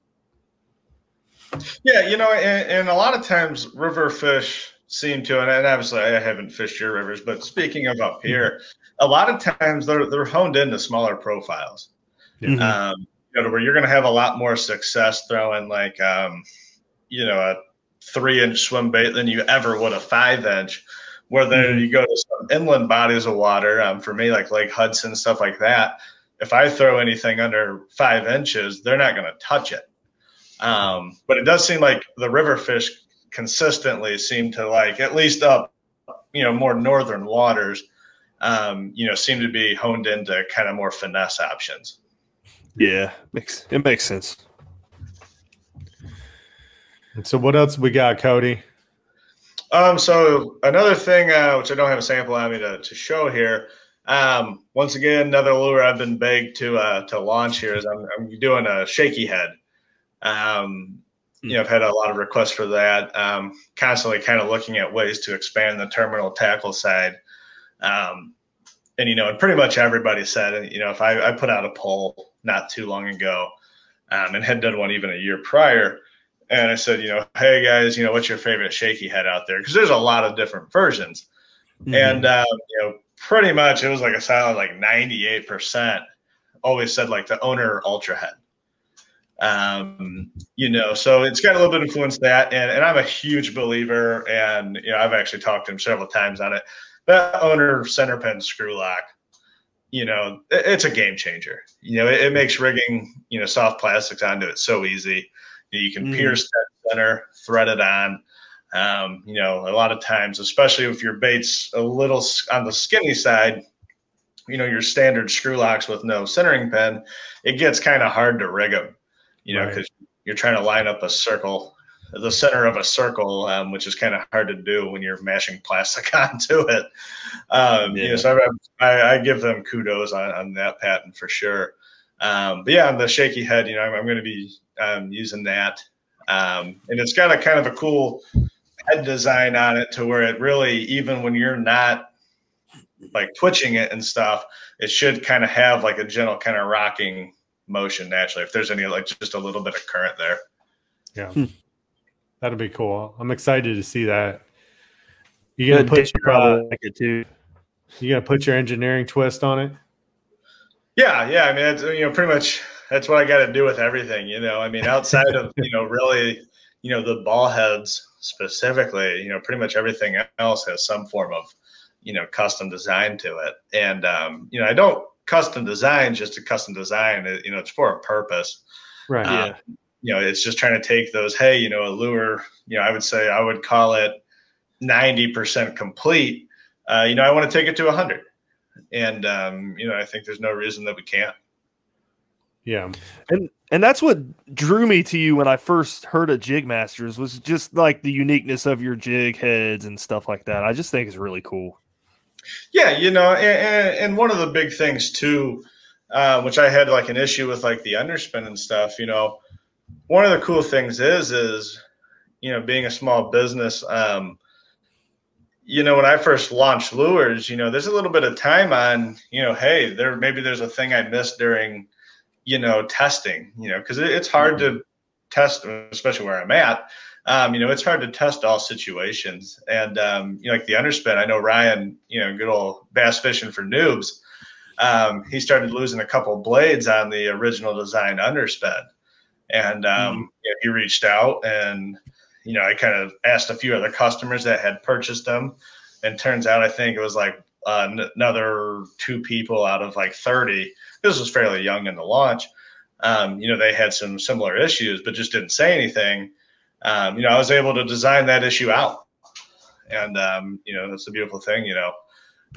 Yeah, you know, and, and a lot of times river fish seem to, and, and obviously I haven't fished your rivers, but speaking of up here, a lot of times they're they're honed into smaller profiles. Mhm. Um, you know, where you're going to have a lot more success throwing like, um, you know, a three inch swim bait than you ever would a five inch. Where then you go to some inland bodies of water, um, for me, like Lake Hudson, stuff like that. If I throw anything under five inches, they're not going to touch it. Um, but it does seem like the river fish consistently seem to like, at least up, you know, more northern waters, um, you know, seem to be honed into kind of more finesse options. Yeah, makes it makes sense. so what else we got, Cody? Um, so another thing, uh, which I don't have a sample on me to, to show here. Um, once again, another lure I've been begged to uh, to launch here is I'm, I'm doing a shaky head. Um, you know, I've had a lot of requests for that. Um, constantly kind of looking at ways to expand the terminal tackle side. Um, and you know, and pretty much everybody said, you know, if I, I put out a poll not too long ago, um, and had done one even a year prior, and I said, you know, hey guys, you know, what's your favorite shaky head out there? Because there's a lot of different versions, and um, you know, pretty much it was like a solid like 98 percent always said like the owner ultra head. Um, you know, so it's got a little bit of influence that, and, and I'm a huge believer, and you know, I've actually talked to him several times on it. That owner center pin screw lock, you know, it- it's a game changer. You know, it, it makes rigging, you know, soft plastics onto it so easy. You can Mhm. pierce that center, thread it on. Um, you know, a lot of times, especially if your bait's a little on the skinny side, you know, your standard screw locks with no centering pin, it gets kind of hard to rig them, you know, Right. because you're trying to line up a circle, the center of a circle, um, which is kind of hard to do when you're mashing (laughs) plastic onto it. Um, you know, so I, I, I give them kudos on, on that patent for sure. Um, but yeah, on the shaky head, you know, I'm, I'm going to be um, using that. Um, and it's got a kind of a cool head design on it to where it really, even when you're not like twitching it and stuff, it should kind of have like a gentle kind of rocking motion naturally. If there's any like just a little bit of current there. Yeah. That'll be cool. I'm excited to see that. You gonna put your probably uh, like it too. you gonna put your engineering twist on it? Yeah, yeah. I mean, it's, you know, pretty much that's what I got to do with everything. You know, I mean, outside of you know, really, you know, the ball heads specifically, you know, pretty much everything else has some form of, you know, custom design to it. And um, you know, I don't custom design just to custom design. It, you know, it's for a purpose. Right. Uh, you know, it's just trying to take those. Hey, you know, a lure. You know, I would say I would call it ninety percent complete. Uh, you know, I want to take it to hundred, and um, you know, I think there's no reason that we can't. yeah. And and that's what drew me to you when I first heard of Jig Masters was just like the uniqueness of your jig heads and stuff like that. I just think it's really cool. Yeah, you know, and, and, and one of the big things too, uh, which I had like an issue with, like the underspin and stuff. You know, one of the cool things is, is you know, being a small business. Um, you know, when I first launched lures, you know, there's a little bit of time on, you know, hey, there maybe there's a thing I missed during, you know, testing. You know, because it, it's hard to test, especially where I'm at. Um, you know, it's hard to test all situations. And, um, you know, like the underspin, I know Ryan, you know, good old bass fishing for noobs. Um, he started losing a couple blades on the original design underspin. And um, you know, he reached out and, you know, I kind of asked a few other customers that had purchased them. And turns out I think it was like uh, n- another two people out of like 30. This was fairly young in the launch. Um, you know, they had some similar issues, but just didn't say anything um, you know, I was able to design that issue out. And, um, you know, that's the beautiful thing, you know,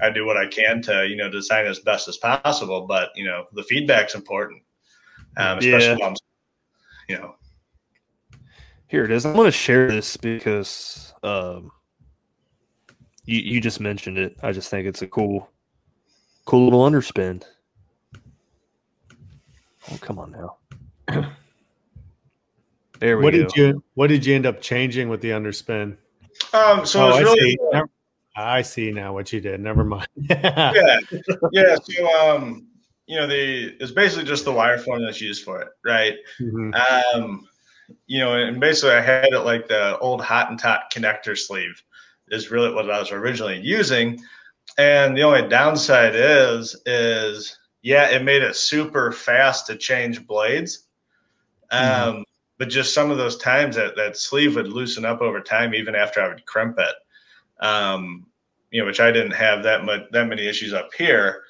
I do what I can to, you know, design as best as possible, but, you know, the feedback's important. Um, especially Yeah. you know, Here it is. I'm going to share this because um, you you just mentioned it. I just think it's a cool, cool little underspin. Oh, come on now. (clears throat) There we What go. did you What did you end up changing with the underspin? um, so oh, it's I really, see. Never- I see now what you did. Never mind. (laughs) yeah, yeah. So, um, you know, the, it's basically just the wire form that's used for it. Right. Mhm. Um, you know, and basically I had it like the old Hottentot connector sleeve is really what I was originally using. And the only downside is, is yeah, it made it super fast to change blades. Um, but just some of those times that that sleeve would loosen up over time, even after I would crimp it. Um, you know, which I didn't have that much that many issues up here.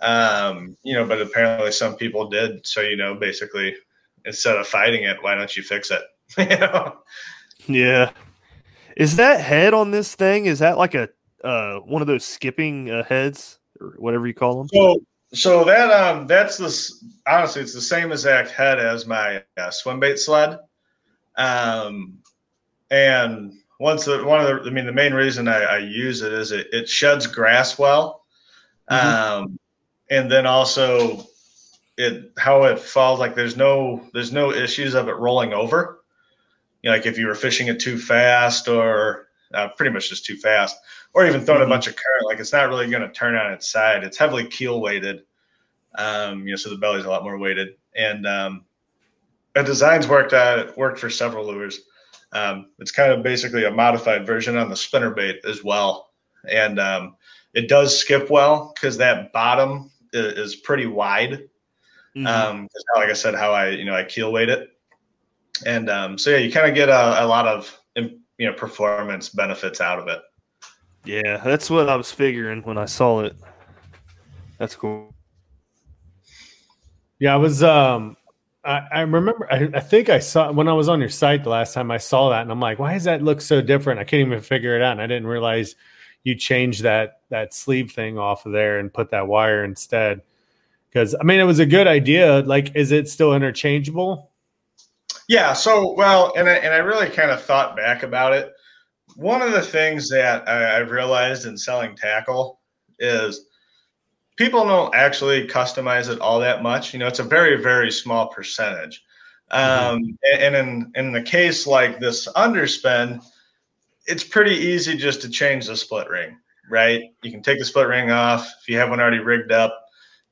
Um, you know, but apparently some people did. So, you know, basically instead of fighting it, why don't you fix it? (laughs) you know? Yeah. Is that head on this thing? Is that like a uh one of those skipping uh, heads or whatever you call them? So, so that um, that's this. honestly, it's the same exact head as my uh, swim bait sled. Um, and once the one of the, I mean, the main reason I, I use it is it it sheds grass well, um, and then also it how it falls like there's no there's no issues of it rolling over. You know, like if you were fishing it too fast or uh, pretty much just too fast, or even throwing a bunch of current, like it's not really going to turn on its side. It's heavily keel weighted, um, you know, so the belly's a lot more weighted. And um, the designs worked out worked for several lures. Um, it's kind of basically a modified version on the spinner bait as well, and um, it does skip well because that bottom is, is pretty wide. Mhm. Um, 'cause how- like I said, how I you know I keel weight it, and um, so yeah, you kind of get a, a lot of you know performance benefits out of it. yeah, that's what I was figuring when I saw it. That's cool. Yeah, I was um I, I remember. I, I think I saw when I was on your site the last time I saw that, and I'm like, why does that look so different? I can't even figure it out. And I didn't realize you changed that that sleeve thing off of there and put that wire instead. Because I mean, it was a good idea. Like, is it still interchangeable? Yeah. So, well, and I, and I really kind of thought back about it. One of the things that I, I've realized in selling tackle is people don't actually customize it all that much. You know, it's a very, very small percentage. Um, mm-hmm. And in in the case like this underspin, it's pretty easy just to change the split ring, right? You can take the split ring off if you have one already rigged up.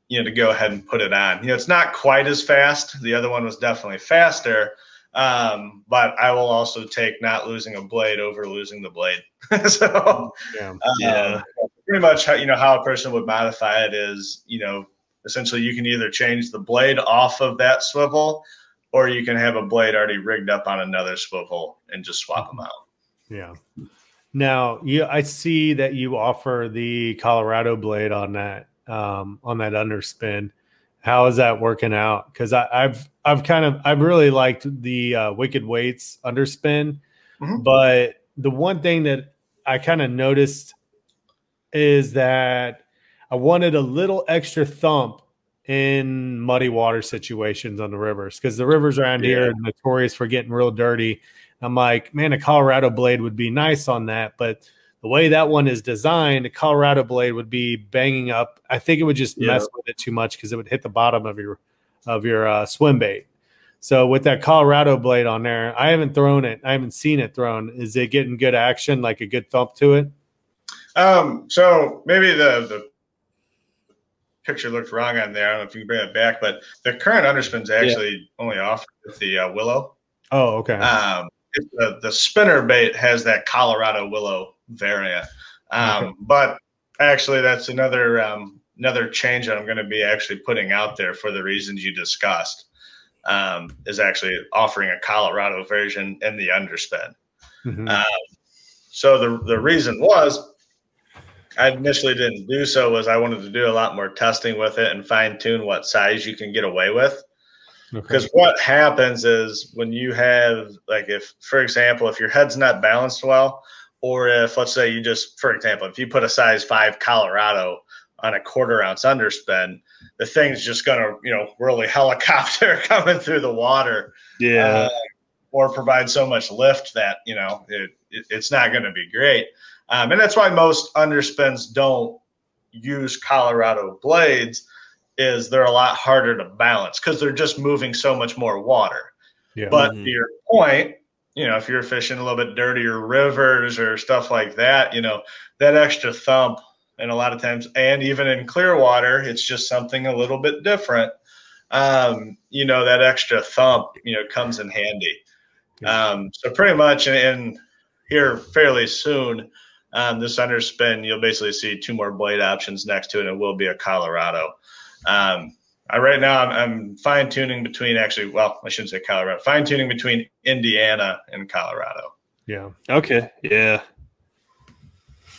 You know, to go ahead and put it on. You know, it's not quite as fast. The other one was definitely faster, um, but I will also take not losing a blade over losing the blade. (laughs) so, yeah. Um, yeah pretty much how you know how a person would modify it is you know essentially you can either change the blade off of that swivel or you can have a blade already rigged up on another swivel and just swap them out yeah now you i see that you offer the colorado blade on that um, on that underspin how is that working out because i've i've kind of i've really liked the uh, wicked weights underspin mm-hmm. but the one thing that i kind of noticed is that I wanted a little extra thump in muddy water situations on the rivers because the rivers around yeah. here are notorious for getting real dirty. I'm like, man, a Colorado blade would be nice on that, but the way that one is designed, a Colorado blade would be banging up. I think it would just yeah. mess with it too much because it would hit the bottom of your of your uh, swim bait. So with that Colorado blade on there, I haven't thrown it. I haven't seen it thrown. Is it getting good action, like a good thump to it? Um, so maybe the the picture looked wrong on there. I don't know if you can bring it back, but the current underspin's actually yeah. only offered with the uh, willow. Oh, okay. Um, the, the spinner bait has that Colorado willow variant, um, okay. but actually that's another um, another change that I'm going to be actually putting out there for the reasons you discussed. Um, is actually offering a Colorado version in the underspin. Mm-hmm. Um, so the the reason was I initially didn't do so was I wanted to do a lot more testing with it and fine tune what size you can get away with. Because okay. what happens is when you have, like, if, for example, if your head's not balanced well, or if, let's say, you just, for example, if you put a size five Colorado on a quarter ounce underspin, the thing's just going to, you know, really (laughs) helicopter coming through the water. Yeah. Uh, or provide so much lift that, you know, it, it, it's not going to be great. Um, and that's why most underspins don't use Colorado blades is they're a lot harder to balance because they're just moving so much more water. Yeah. But mm-hmm. to your point, you know, if you're fishing a little bit dirtier rivers or stuff like that, you know, that extra thump and a lot of times and even in clear water, it's just something a little bit different. Um, you know, that extra thump, you know, comes in handy. Um, so pretty much in, in here fairly soon, um, this underspin, you'll basically see two more blade options next to it. And it will be a Colorado. Um, I, right now, I'm, I'm fine tuning between actually, well, I shouldn't say Colorado, fine tuning between Indiana and Colorado. Yeah. Okay. Yeah.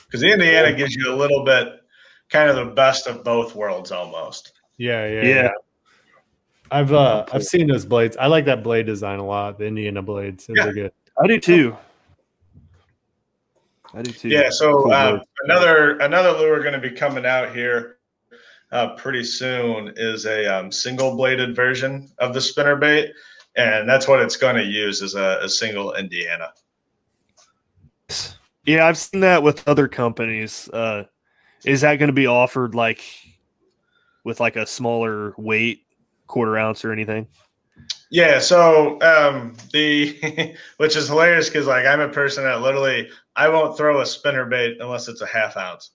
Because Indiana gives you a little bit kind of the best of both worlds almost. Yeah. Yeah. Yeah. I've uh I've seen those blades. I like that blade design a lot. The Indiana blades, those yeah. are good. I do too. I do too. Yeah. So cool um, another another lure going to be coming out here uh, pretty soon is a um, single bladed version of the spinner bait, and that's what it's going to use is a, a single Indiana. Yeah, I've seen that with other companies. Uh, is that going to be offered like with like a smaller weight, quarter ounce or anything? Yeah, so um, the (laughs) which is hilarious because like I'm a person that literally I won't throw a spinner bait unless it's a half ounce.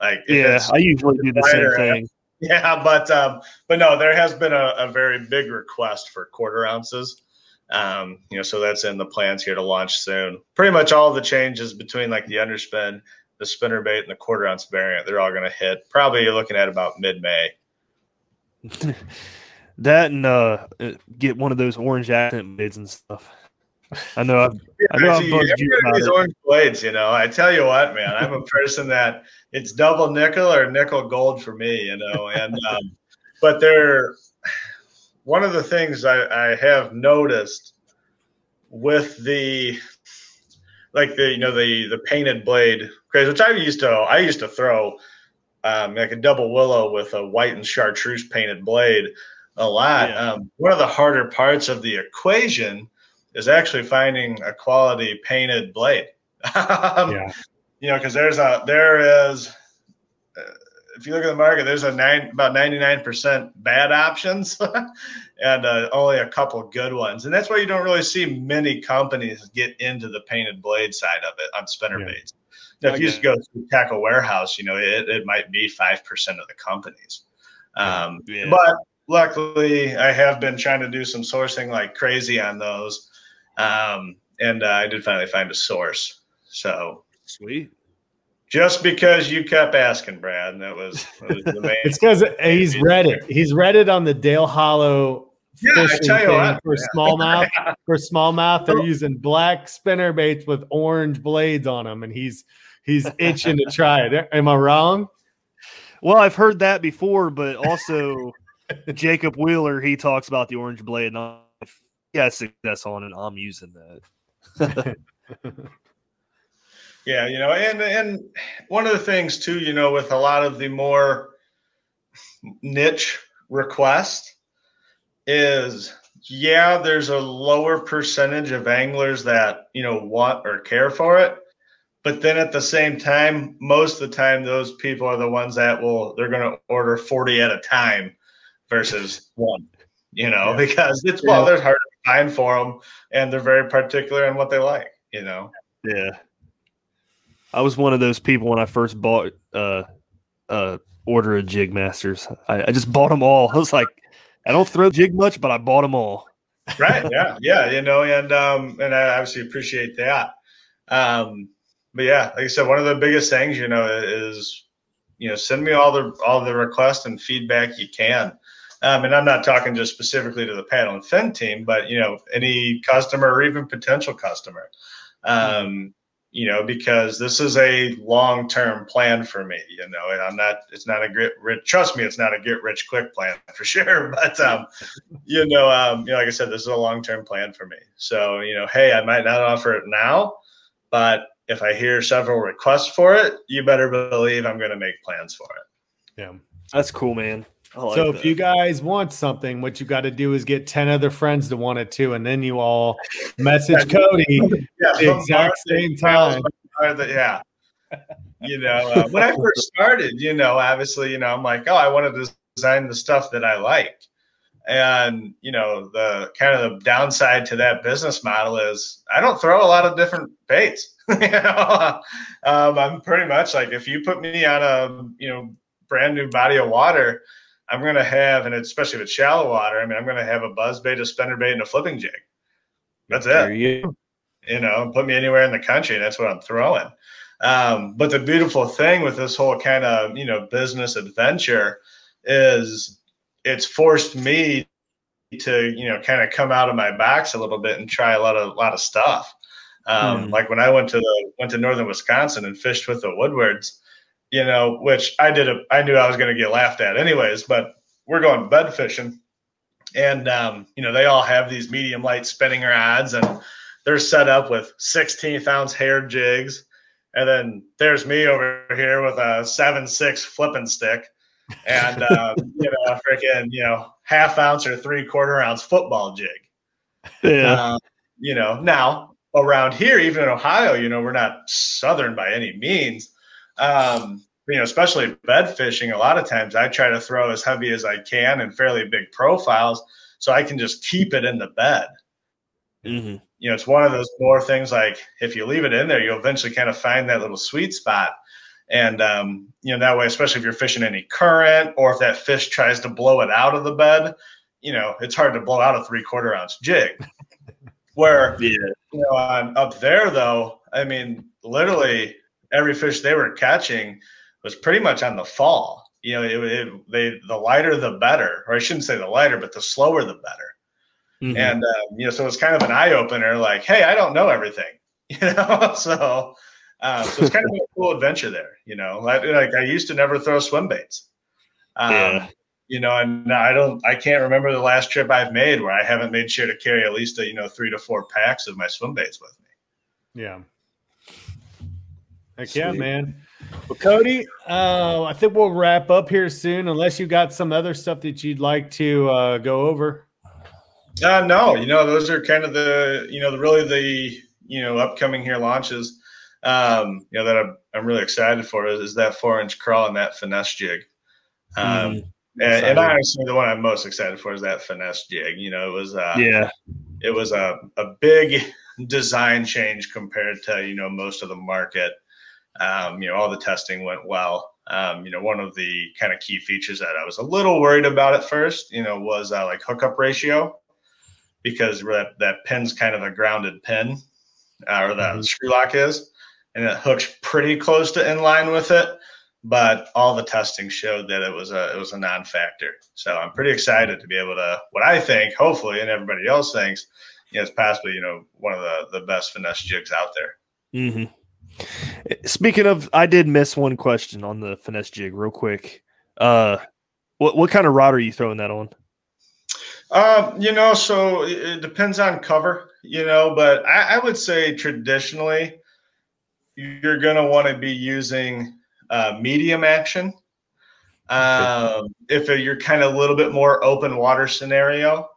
Like yeah, I usually do the same thing. (laughs) Yeah, but um, but no, there has been a, a very big request for quarter ounces. Um, you know, so that's in the plans here to launch soon. Pretty much all the changes between like the underspin, the spinner bait, and the quarter ounce variant, they're all going to hit. Probably you're looking at about mid May. (laughs) that and uh, get one of those orange accent blades and stuff. I know. I've, (laughs) I know. See, these orange blades, you know. I tell you what, man. I'm a person that it's double nickel or nickel gold for me, you know. And (laughs) um, but they're one of the things I, I have noticed with the like the you know the the painted blade craze, which I used to I used to throw um, like a double willow with a white and chartreuse painted blade a lot. Yeah. Um, one of the harder parts of the equation is actually finding a quality painted blade. (laughs) Um, Yeah. You know, because there's a there is uh, if you look at the market, there's a nine about 99% bad options (laughs) and uh, only a couple good ones. And that's why you don't really see many companies get into the painted blade side of it on spinner Yeah. baits. Now, if you just go to tackle warehouse, you know, it, it might be 5% of the companies. Um, Yeah. But luckily, I have been trying to do some sourcing like crazy on those. Um, and uh, I did finally find a source. So Sweet. just because you kept asking, Brad, and that was, that was the main. (laughs) It's because he's read it. He's read it on the Dale Hollow Yeah, I fishing tell you what, for yeah. smallmouth. (laughs) For smallmouth, they're using black spinner baits with orange blades on them, and he's he's itching to try it. Am I wrong? Well, I've heard that before, but also (laughs) Jacob Wheeler, he talks about the orange blade, and I'm, if he has success on it, I'm using that. (laughs) Yeah, you know, and and one of the things too, you know, with a lot of the more niche requests is yeah, there's a lower percentage of anglers that, you know, want or care for it. But then at the same time, most of the time those people are the ones that will they're gonna order 40 at a time versus one, you know, Yeah. because it's well, Yeah. they're hard for them and they're very particular in what they like, you know. Yeah. I was one of those people when I first bought uh uh order of jig masters. I, I just bought them all. (laughs) I was like, I don't throw jig much, but I bought them all. right yeah yeah you know and um and i obviously appreciate that um but yeah like i said one of the biggest things you know is you know send me all the all the requests and feedback you can um and i'm not talking just specifically to the panel and fin team but you know any customer or even potential customer um you know because this is a long-term plan for me you know and i'm not it's not a get rich trust me it's not a get rich quick plan (laughs) for sure but um you know, um, you know, like I said, this is a long term plan for me. So, you know, hey, I might not offer it now, but if I hear several requests for it, you better believe I'm going to make plans for it. Yeah. That's cool, man. I like so that. if you guys want something, what you got to do is get ten other friends to want it too, and then you all message (laughs) Cody (laughs) Yeah, at the exact same time. yeah. You know, uh, when I first started, you know, obviously, you know, I'm like, oh, I want to design the stuff that I like. And, you know, the kind of the downside to that business model is I don't throw a lot of different baits. (laughs) you know, um, I'm pretty much like, if you put me on a, you know, brand new body of water, I'm going to have, and especially with shallow water, I mean, I'm going to have a buzz bait, a spinner bait, and a flipping jig. That's it there you you know, put me anywhere in the country, and that's what I'm throwing. Um, but the beautiful thing with this whole kind of you know business adventure is it's forced me to you know kind of come out of my box a little bit and try a lot of lot of stuff. Um, Hmm. Like when I went to the went to northern Wisconsin and fished with the Woodwards, you know, which I did. A, I knew I was going to get laughed at anyways, but we're going bed fishing, and um, you know they all have these medium light spinning rods and they're set up with 16th ounce hair jigs. And then there's me over here with a seven six flipping stick and um, (laughs) you know, freaking, you know, half ounce or three quarter ounce football jig. Yeah. Um, you know, now around here, even in Ohio, you know, we're not southern by any means. Um, you know, especially bed fishing, a lot of times I try to throw as heavy as I can and fairly big profiles so I can just keep it in the bed hmm you know, it's one of those more things like if you leave it in there, you'll eventually kind of find that little sweet spot. And, um, you know, that way, especially if you're fishing any current or if that fish tries to blow it out of the bed, you know, it's hard to blow out a three quarter ounce jig. (laughs) Where, Yeah. you know, on, up there, though, I mean, literally every fish they were catching was pretty much on the fall. You know, it, it, they, the lighter the better, or I shouldn't say the lighter, but the slower the better. Mhm. And um, you know, so it's kind of an eye opener. Like, hey, I don't know everything, (laughs) you know. so, um, so it's kind of a cool adventure there. You know, like, like I used to never throw swim baits. Um, Yeah. you know, and I don't, I can't remember the last trip I've made where I haven't made sure to carry at least a, you know three to four packs of my swim baits with me. Yeah. Heck yeah, man. Well, Cody, uh, I think we'll wrap up here soon, unless you got some other stuff that you'd like to uh, go over. Uh, no, you know, those are kind of the, you know, the really the, you know, upcoming here launches, um, you know, that I'm, I'm really excited for is, is that four inch crawl and that finesse jig. Um, Mm, and, and honestly, the one I'm most excited for is that finesse jig. You know, it was, uh, yeah. it was a, a big (laughs) design change compared to, you know, most of the market. Um, you know, all the testing went well. Um, you know, one of the kind of key features that I was a little worried about at first, you know, was uh, like hookup ratio because that, that pin's kind of a grounded pin uh, or the Mhm. screw lock is, and it hooks pretty close to in line with it. But all the testing showed that it was a it was a non-factor. So I'm pretty excited to be able to what I think, hopefully, and everybody else thinks, you know, it's possibly you know one of the the best finesse jigs out there. hmm Speaking of, I did miss one question on the finesse jig, real quick. Uh, what what kind of rod are you throwing that on? Um, you know, so it it depends on cover, you know, but I, I would say traditionally you're going to want to be using uh, medium action. Um, if you're kind of a little bit more open water scenario.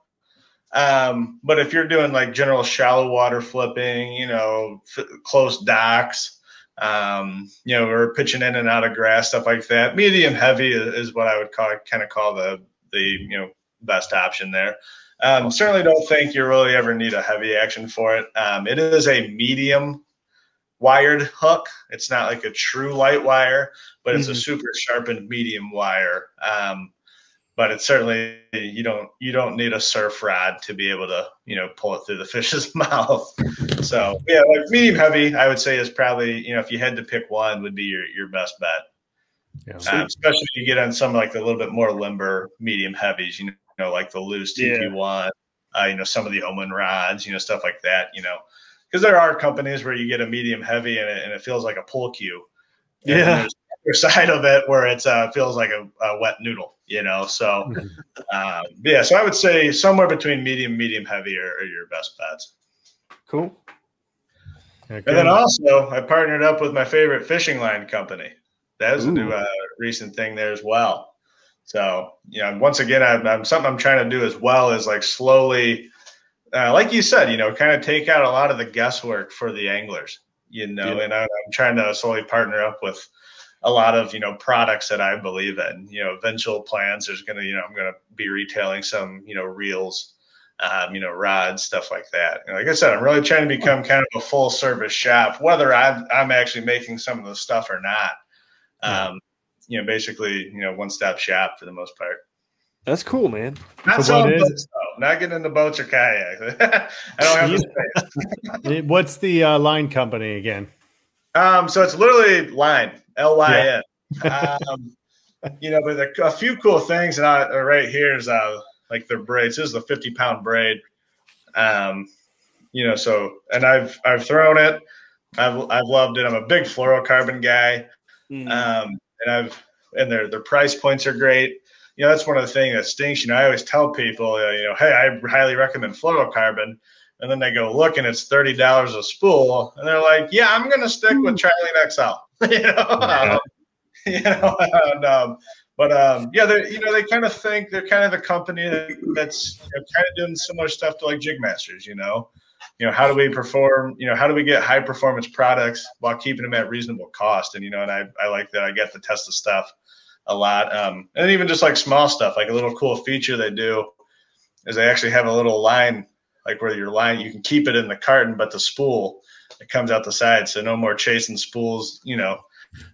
Um, but if you're doing like general shallow water flipping, you know, f- close docks, um, you know, or pitching in and out of grass, stuff like that, medium heavy is, what I would call kind of call the the you know best option there. Um, certainly don't think you really ever need a heavy action for it. Um, it is a medium wired hook. It's not like a true light wire, but it's a Mhm. super sharpened medium wire. Um, but it's certainly you don't you don't need a surf rod to be able to you know pull it through the fish's (laughs) mouth. So yeah, like medium heavy, I would say is probably you know if you had to pick one, would be your your best bet. Yeah. Um, especially if you get on some like the little bit more limber medium heavies, you know, like the Lew's Yeah. TP1, uh, you know, some of the Omen rods, you know, stuff like that, you know, because there are companies where you get a medium heavy and it, and it feels like a pull cue. Yeah. there's (laughs) side of it where it's uh, feels like a, a wet noodle, you know. So, (laughs) um, yeah, so I would say somewhere between medium, medium heavy are, are your best bets. Cool. Heck And then also, I partnered up with my favorite fishing line company. That That is a new uh, recent thing there as well. So, you know, once again, I'm, I'm something I'm trying to do as well is like slowly, uh, like you said, you know, kind of take out a lot of the guesswork for the anglers, you know, Yeah. and I, I'm trying to slowly partner up with a lot of, you know, products that I believe in, you know, eventual plans. There's going to, you know, I'm going to be retailing some, you know, reels, um, you know, rods, stuff like that. And like I said, I'm really trying to become kind of a full service shop, whether I'm, I'm actually making some of the stuff or not. Um, you know, basically, you know, one stop shop for the most part. That's cool, man. Not So what selling boats, though. Not getting into boats or kayaks. (laughs) I don't have the space. (laughs) What's the uh, line company again? Um, so it's literally line L Y N. Um, you know, but the, a few cool things, and I, right here is uh, like their braids. This is a 50 pound braid. Um, you know, so and I've I've thrown it. I've I've loved it. I'm a big fluorocarbon guy. Mm. Um, and I've and their their price points are great. You know, that's one of the things that stinks. You know, I always tell people, uh, you know, hey, I highly recommend fluorocarbon, and then they go look and it's thirty dollars a spool, and they're like, yeah, I'm gonna stick with Trilene XL. (laughs) you know, um, (laughs) you know, and, um, but um, yeah, they you know they kind of think they're kind of the company that's you know, kind of doing similar stuff to like Jigmasters. You know, you know how do we perform you know how do we get high performance products while keeping them at reasonable cost and you know and i, I like that i get to test the stuff a lot um, and even just like small stuff like a little cool feature they do is they actually have a little line like where your line you can keep it in the carton but the spool it comes out the side so no more chasing spools you know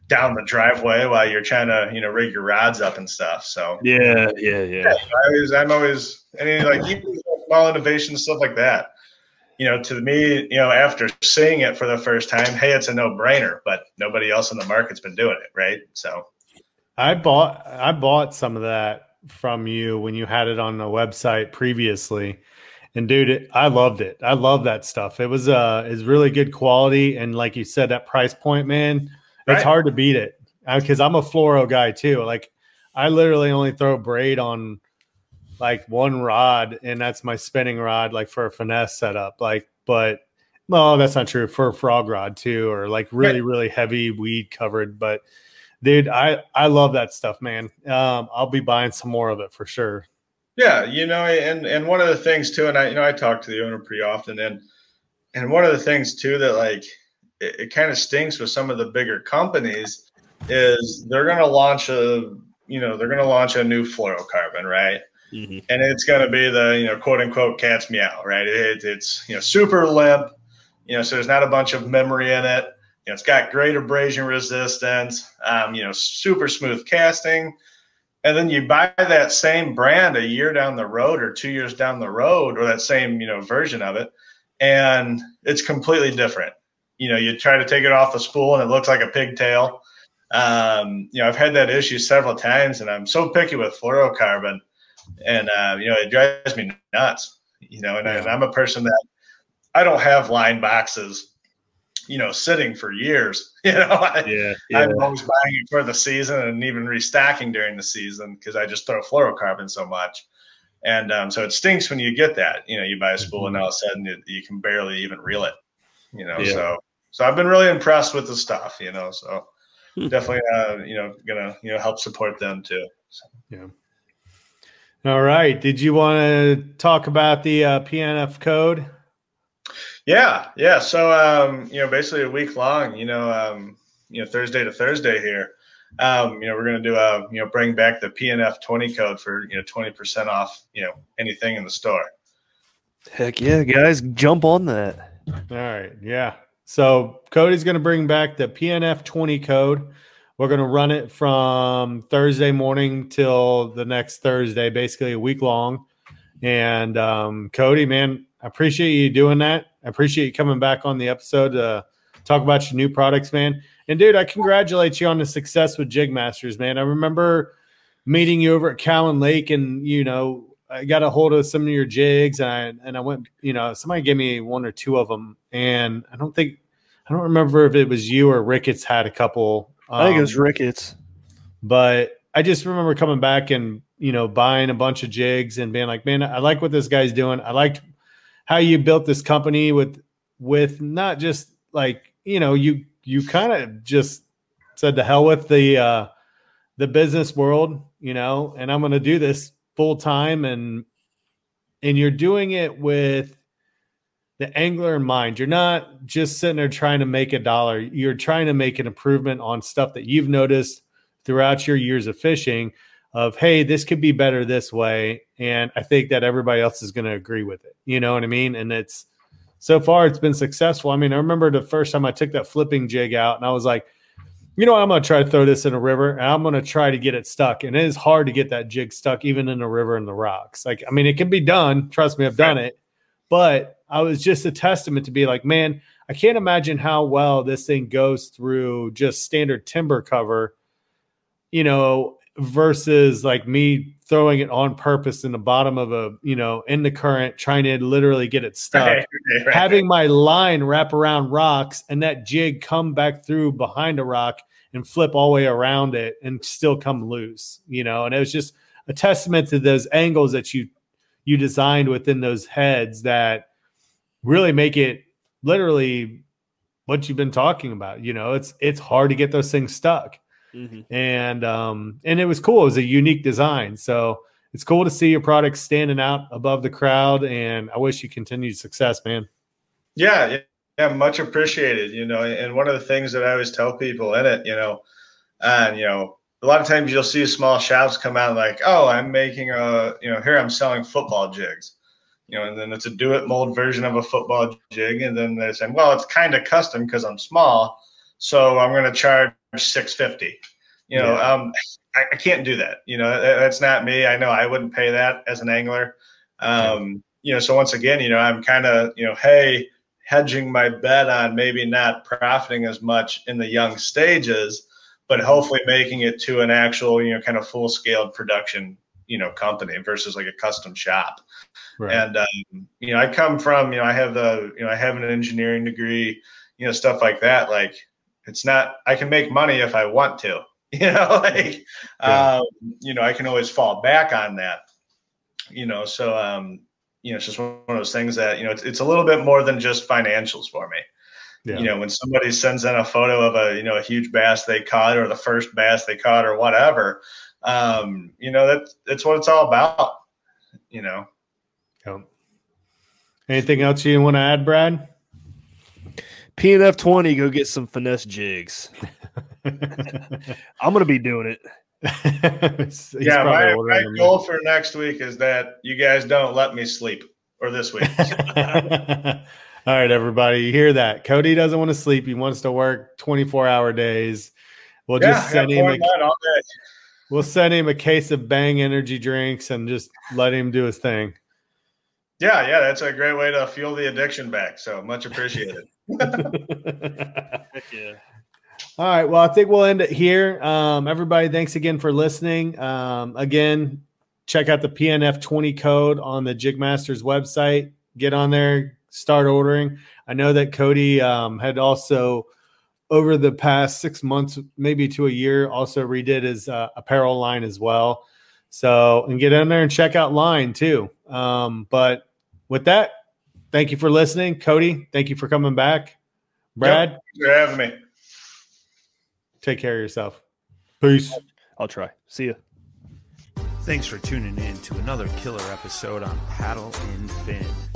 down the driveway while you're trying to you know rig your rods up and stuff so Yeah, yeah, yeah. I always, I'm always, any like even small innovations, stuff like that. You know, to me, you know, after seeing it for the first time, hey, it's a no-brainer. But nobody else in the market's been doing it, right? So, I bought I bought some of that from you when you had it on the website previously. And dude, it, I loved it. I love that stuff. It was uh is really good quality and like you said that price point, man, it's hard to beat it. Because I'm a fluoro guy too. Like I literally only throw braid on like one rod, and that's my spinning rod, like for a finesse setup. Like, but no, that's not true for a frog rod too, or like really, really heavy weed covered. But dude, I I love that stuff, man. Um, I'll be buying some more of it for sure. Yeah, you know, and and one of the things too, and I you know I talk to the owner pretty often, and and one of the things too that like it, it kind of stinks with some of the bigger companies is they're going to launch a you know they're going to launch a new fluorocarbon, right? Mm-hmm. And it's going to be the you know quote unquote cat's meow, right? It, it's you know super limp, you know, so there's not a bunch of memory in it. You know, it's got great abrasion resistance, um, you know, super smooth casting. And then you buy that same brand a year down the road or two years down the road, or that same, you know, version of it, and it's completely different. You know, you try to take it off the spool and it looks like a pigtail. Um, you know, I've had that issue several times, and I'm so picky with fluorocarbon, and uh, you know, it drives me nuts. You know, and, yeah. and I'm a person that I don't have line boxes you know, sitting for years. (laughs) You know, I, yeah, yeah. I'm always buying it for the season and even restacking during the season because I just throw fluorocarbon so much. And um, so it stinks when you get that. You know, you buy a spool mm-hmm. and all of a sudden it, you can barely even reel it. You know, yeah. so so I've been really impressed with the stuff. You know, so hmm. definitely, uh, you know, gonna you know help support them too. So. Yeah. All right. Did you want to talk about the uh, PNF code? Yeah, yeah. So um, you know, basically a week long, you know, um, you know, Thursday to Thursday here. Um, you know, we're gonna do a you know bring back the PNF twenty code for you know twenty percent off you know anything in the store. Heck yeah, guys, jump on that. All right, yeah. So Cody's gonna bring back the PNF twenty code. We're gonna run it from Thursday morning till the next Thursday, basically a week long. And um, Cody, man, I appreciate you doing that. I appreciate you coming back on the episode to talk about your new products, man. And dude, I congratulate you on the success with Jig Masters, man. I remember meeting you over at Cowan Lake, and you know, I got a hold of some of your jigs, and I, and I went, you know, somebody gave me one or two of them, and I don't think, I don't remember if it was you or Ricketts had a couple. Um, I think it was um, Ricketts, but I just remember coming back and you know buying a bunch of jigs and being like, man, I like what this guy's doing. I liked how you built this company with with not just like you know you you kind of just said to hell with the uh the business world you know and i'm going to do this full time and and you're doing it with the angler in mind. You're not just sitting there trying to make a dollar. You're trying to make an improvement on stuff that you've noticed throughout your years of fishing of hey this could be better this way. And i think that everybody else is going to agree with it. You know what i mean? And it's so far it's been successful. I mean i remember the first time i took that flipping jig out and i was like you know what? i'm going to try to throw this in a river and i'm going to try to get it stuck and it is hard to get that jig stuck even in a river in the rocks like i mean it can be done trust me i've done it but i was just a testament to be like man i can't imagine how well this thing goes through just standard timber cover you know versus like me throwing it on purpose in the bottom of a you know in the current trying to literally get it stuck (laughs) right, right. having my line wrap around rocks and that jig come back through behind a rock and flip all the way around it and still come loose you know and it was just a testament to those angles that you you designed within those heads that really make it literally what you've been talking about you know it's it's hard to get those things stuck Mm-hmm. And um, and it was cool. It was a unique design. So it's cool to see your product standing out above the crowd. And I wish you continued success, man. Yeah, yeah, much appreciated. You know, and one of the things that I always tell people in it, you know, and you know, a lot of times you'll see small shops come out like, oh, I'm making a, you know, here I'm selling football jigs. You know, and then it's a do it mold version of a football jig. And then they say, well, it's kind of custom because I'm small. So I'm going to charge 650. You know, yeah. um, I, I, can't do that. You know, that, that's not me. I know I wouldn't pay that as an angler. Um, yeah. You know, so once again, you know, I'm kind of, you know, hey, hedging my bet on maybe not profiting as much in the young stages, but hopefully making it to an actual, you know, kind of full scale production, you know, company versus like a custom shop. Right. And um, you know, I come from, you know, I have the, you know, I have an engineering degree, you know, stuff like that. Like it's not i can make money if i want to (laughs) You know, like yeah. um, you know, I can always fall back on that. You know, so um, you know, it's just one of those things that you know, it's, it's a little bit more than just financials for me. Yeah. You know, when somebody sends in a photo of a you know a huge bass they caught or the first bass they caught or whatever, um, you know that that's what it's all about. You know. Yeah. Anything else you want to add, Brad? PNF twenty, go get some finesse jigs. (laughs) (laughs) I'm gonna be doing it. Yeah, my, my goal for next week is that you guys don't let me sleep or this week. (laughs) All right, everybody, you hear that? Cody doesn't want to sleep. He wants to work 24 hour days. We'll yeah, just send him a, we'll send him a case of bang energy drinks and just let him do his thing. Yeah, yeah, that's a great way to fuel the addiction back. So much appreciated. (laughs) Heck yeah. All right. Well, I think we'll end it here. Um, everybody, thanks again for listening. Um, again, check out the PNF 20 code on the Jigmasters website. Get on there, start ordering. I know that Cody um, had also, over the past six months, maybe to a year, also redid his uh, apparel line as well. So, and get in there and check out line too. Um, but with that, thank you for listening. Cody, thank you for coming back. Brad, yep, for having me. Take care of yourself. Peace. I'll try. See you. Thanks for tuning in to another killer episode on Paddle and Fin.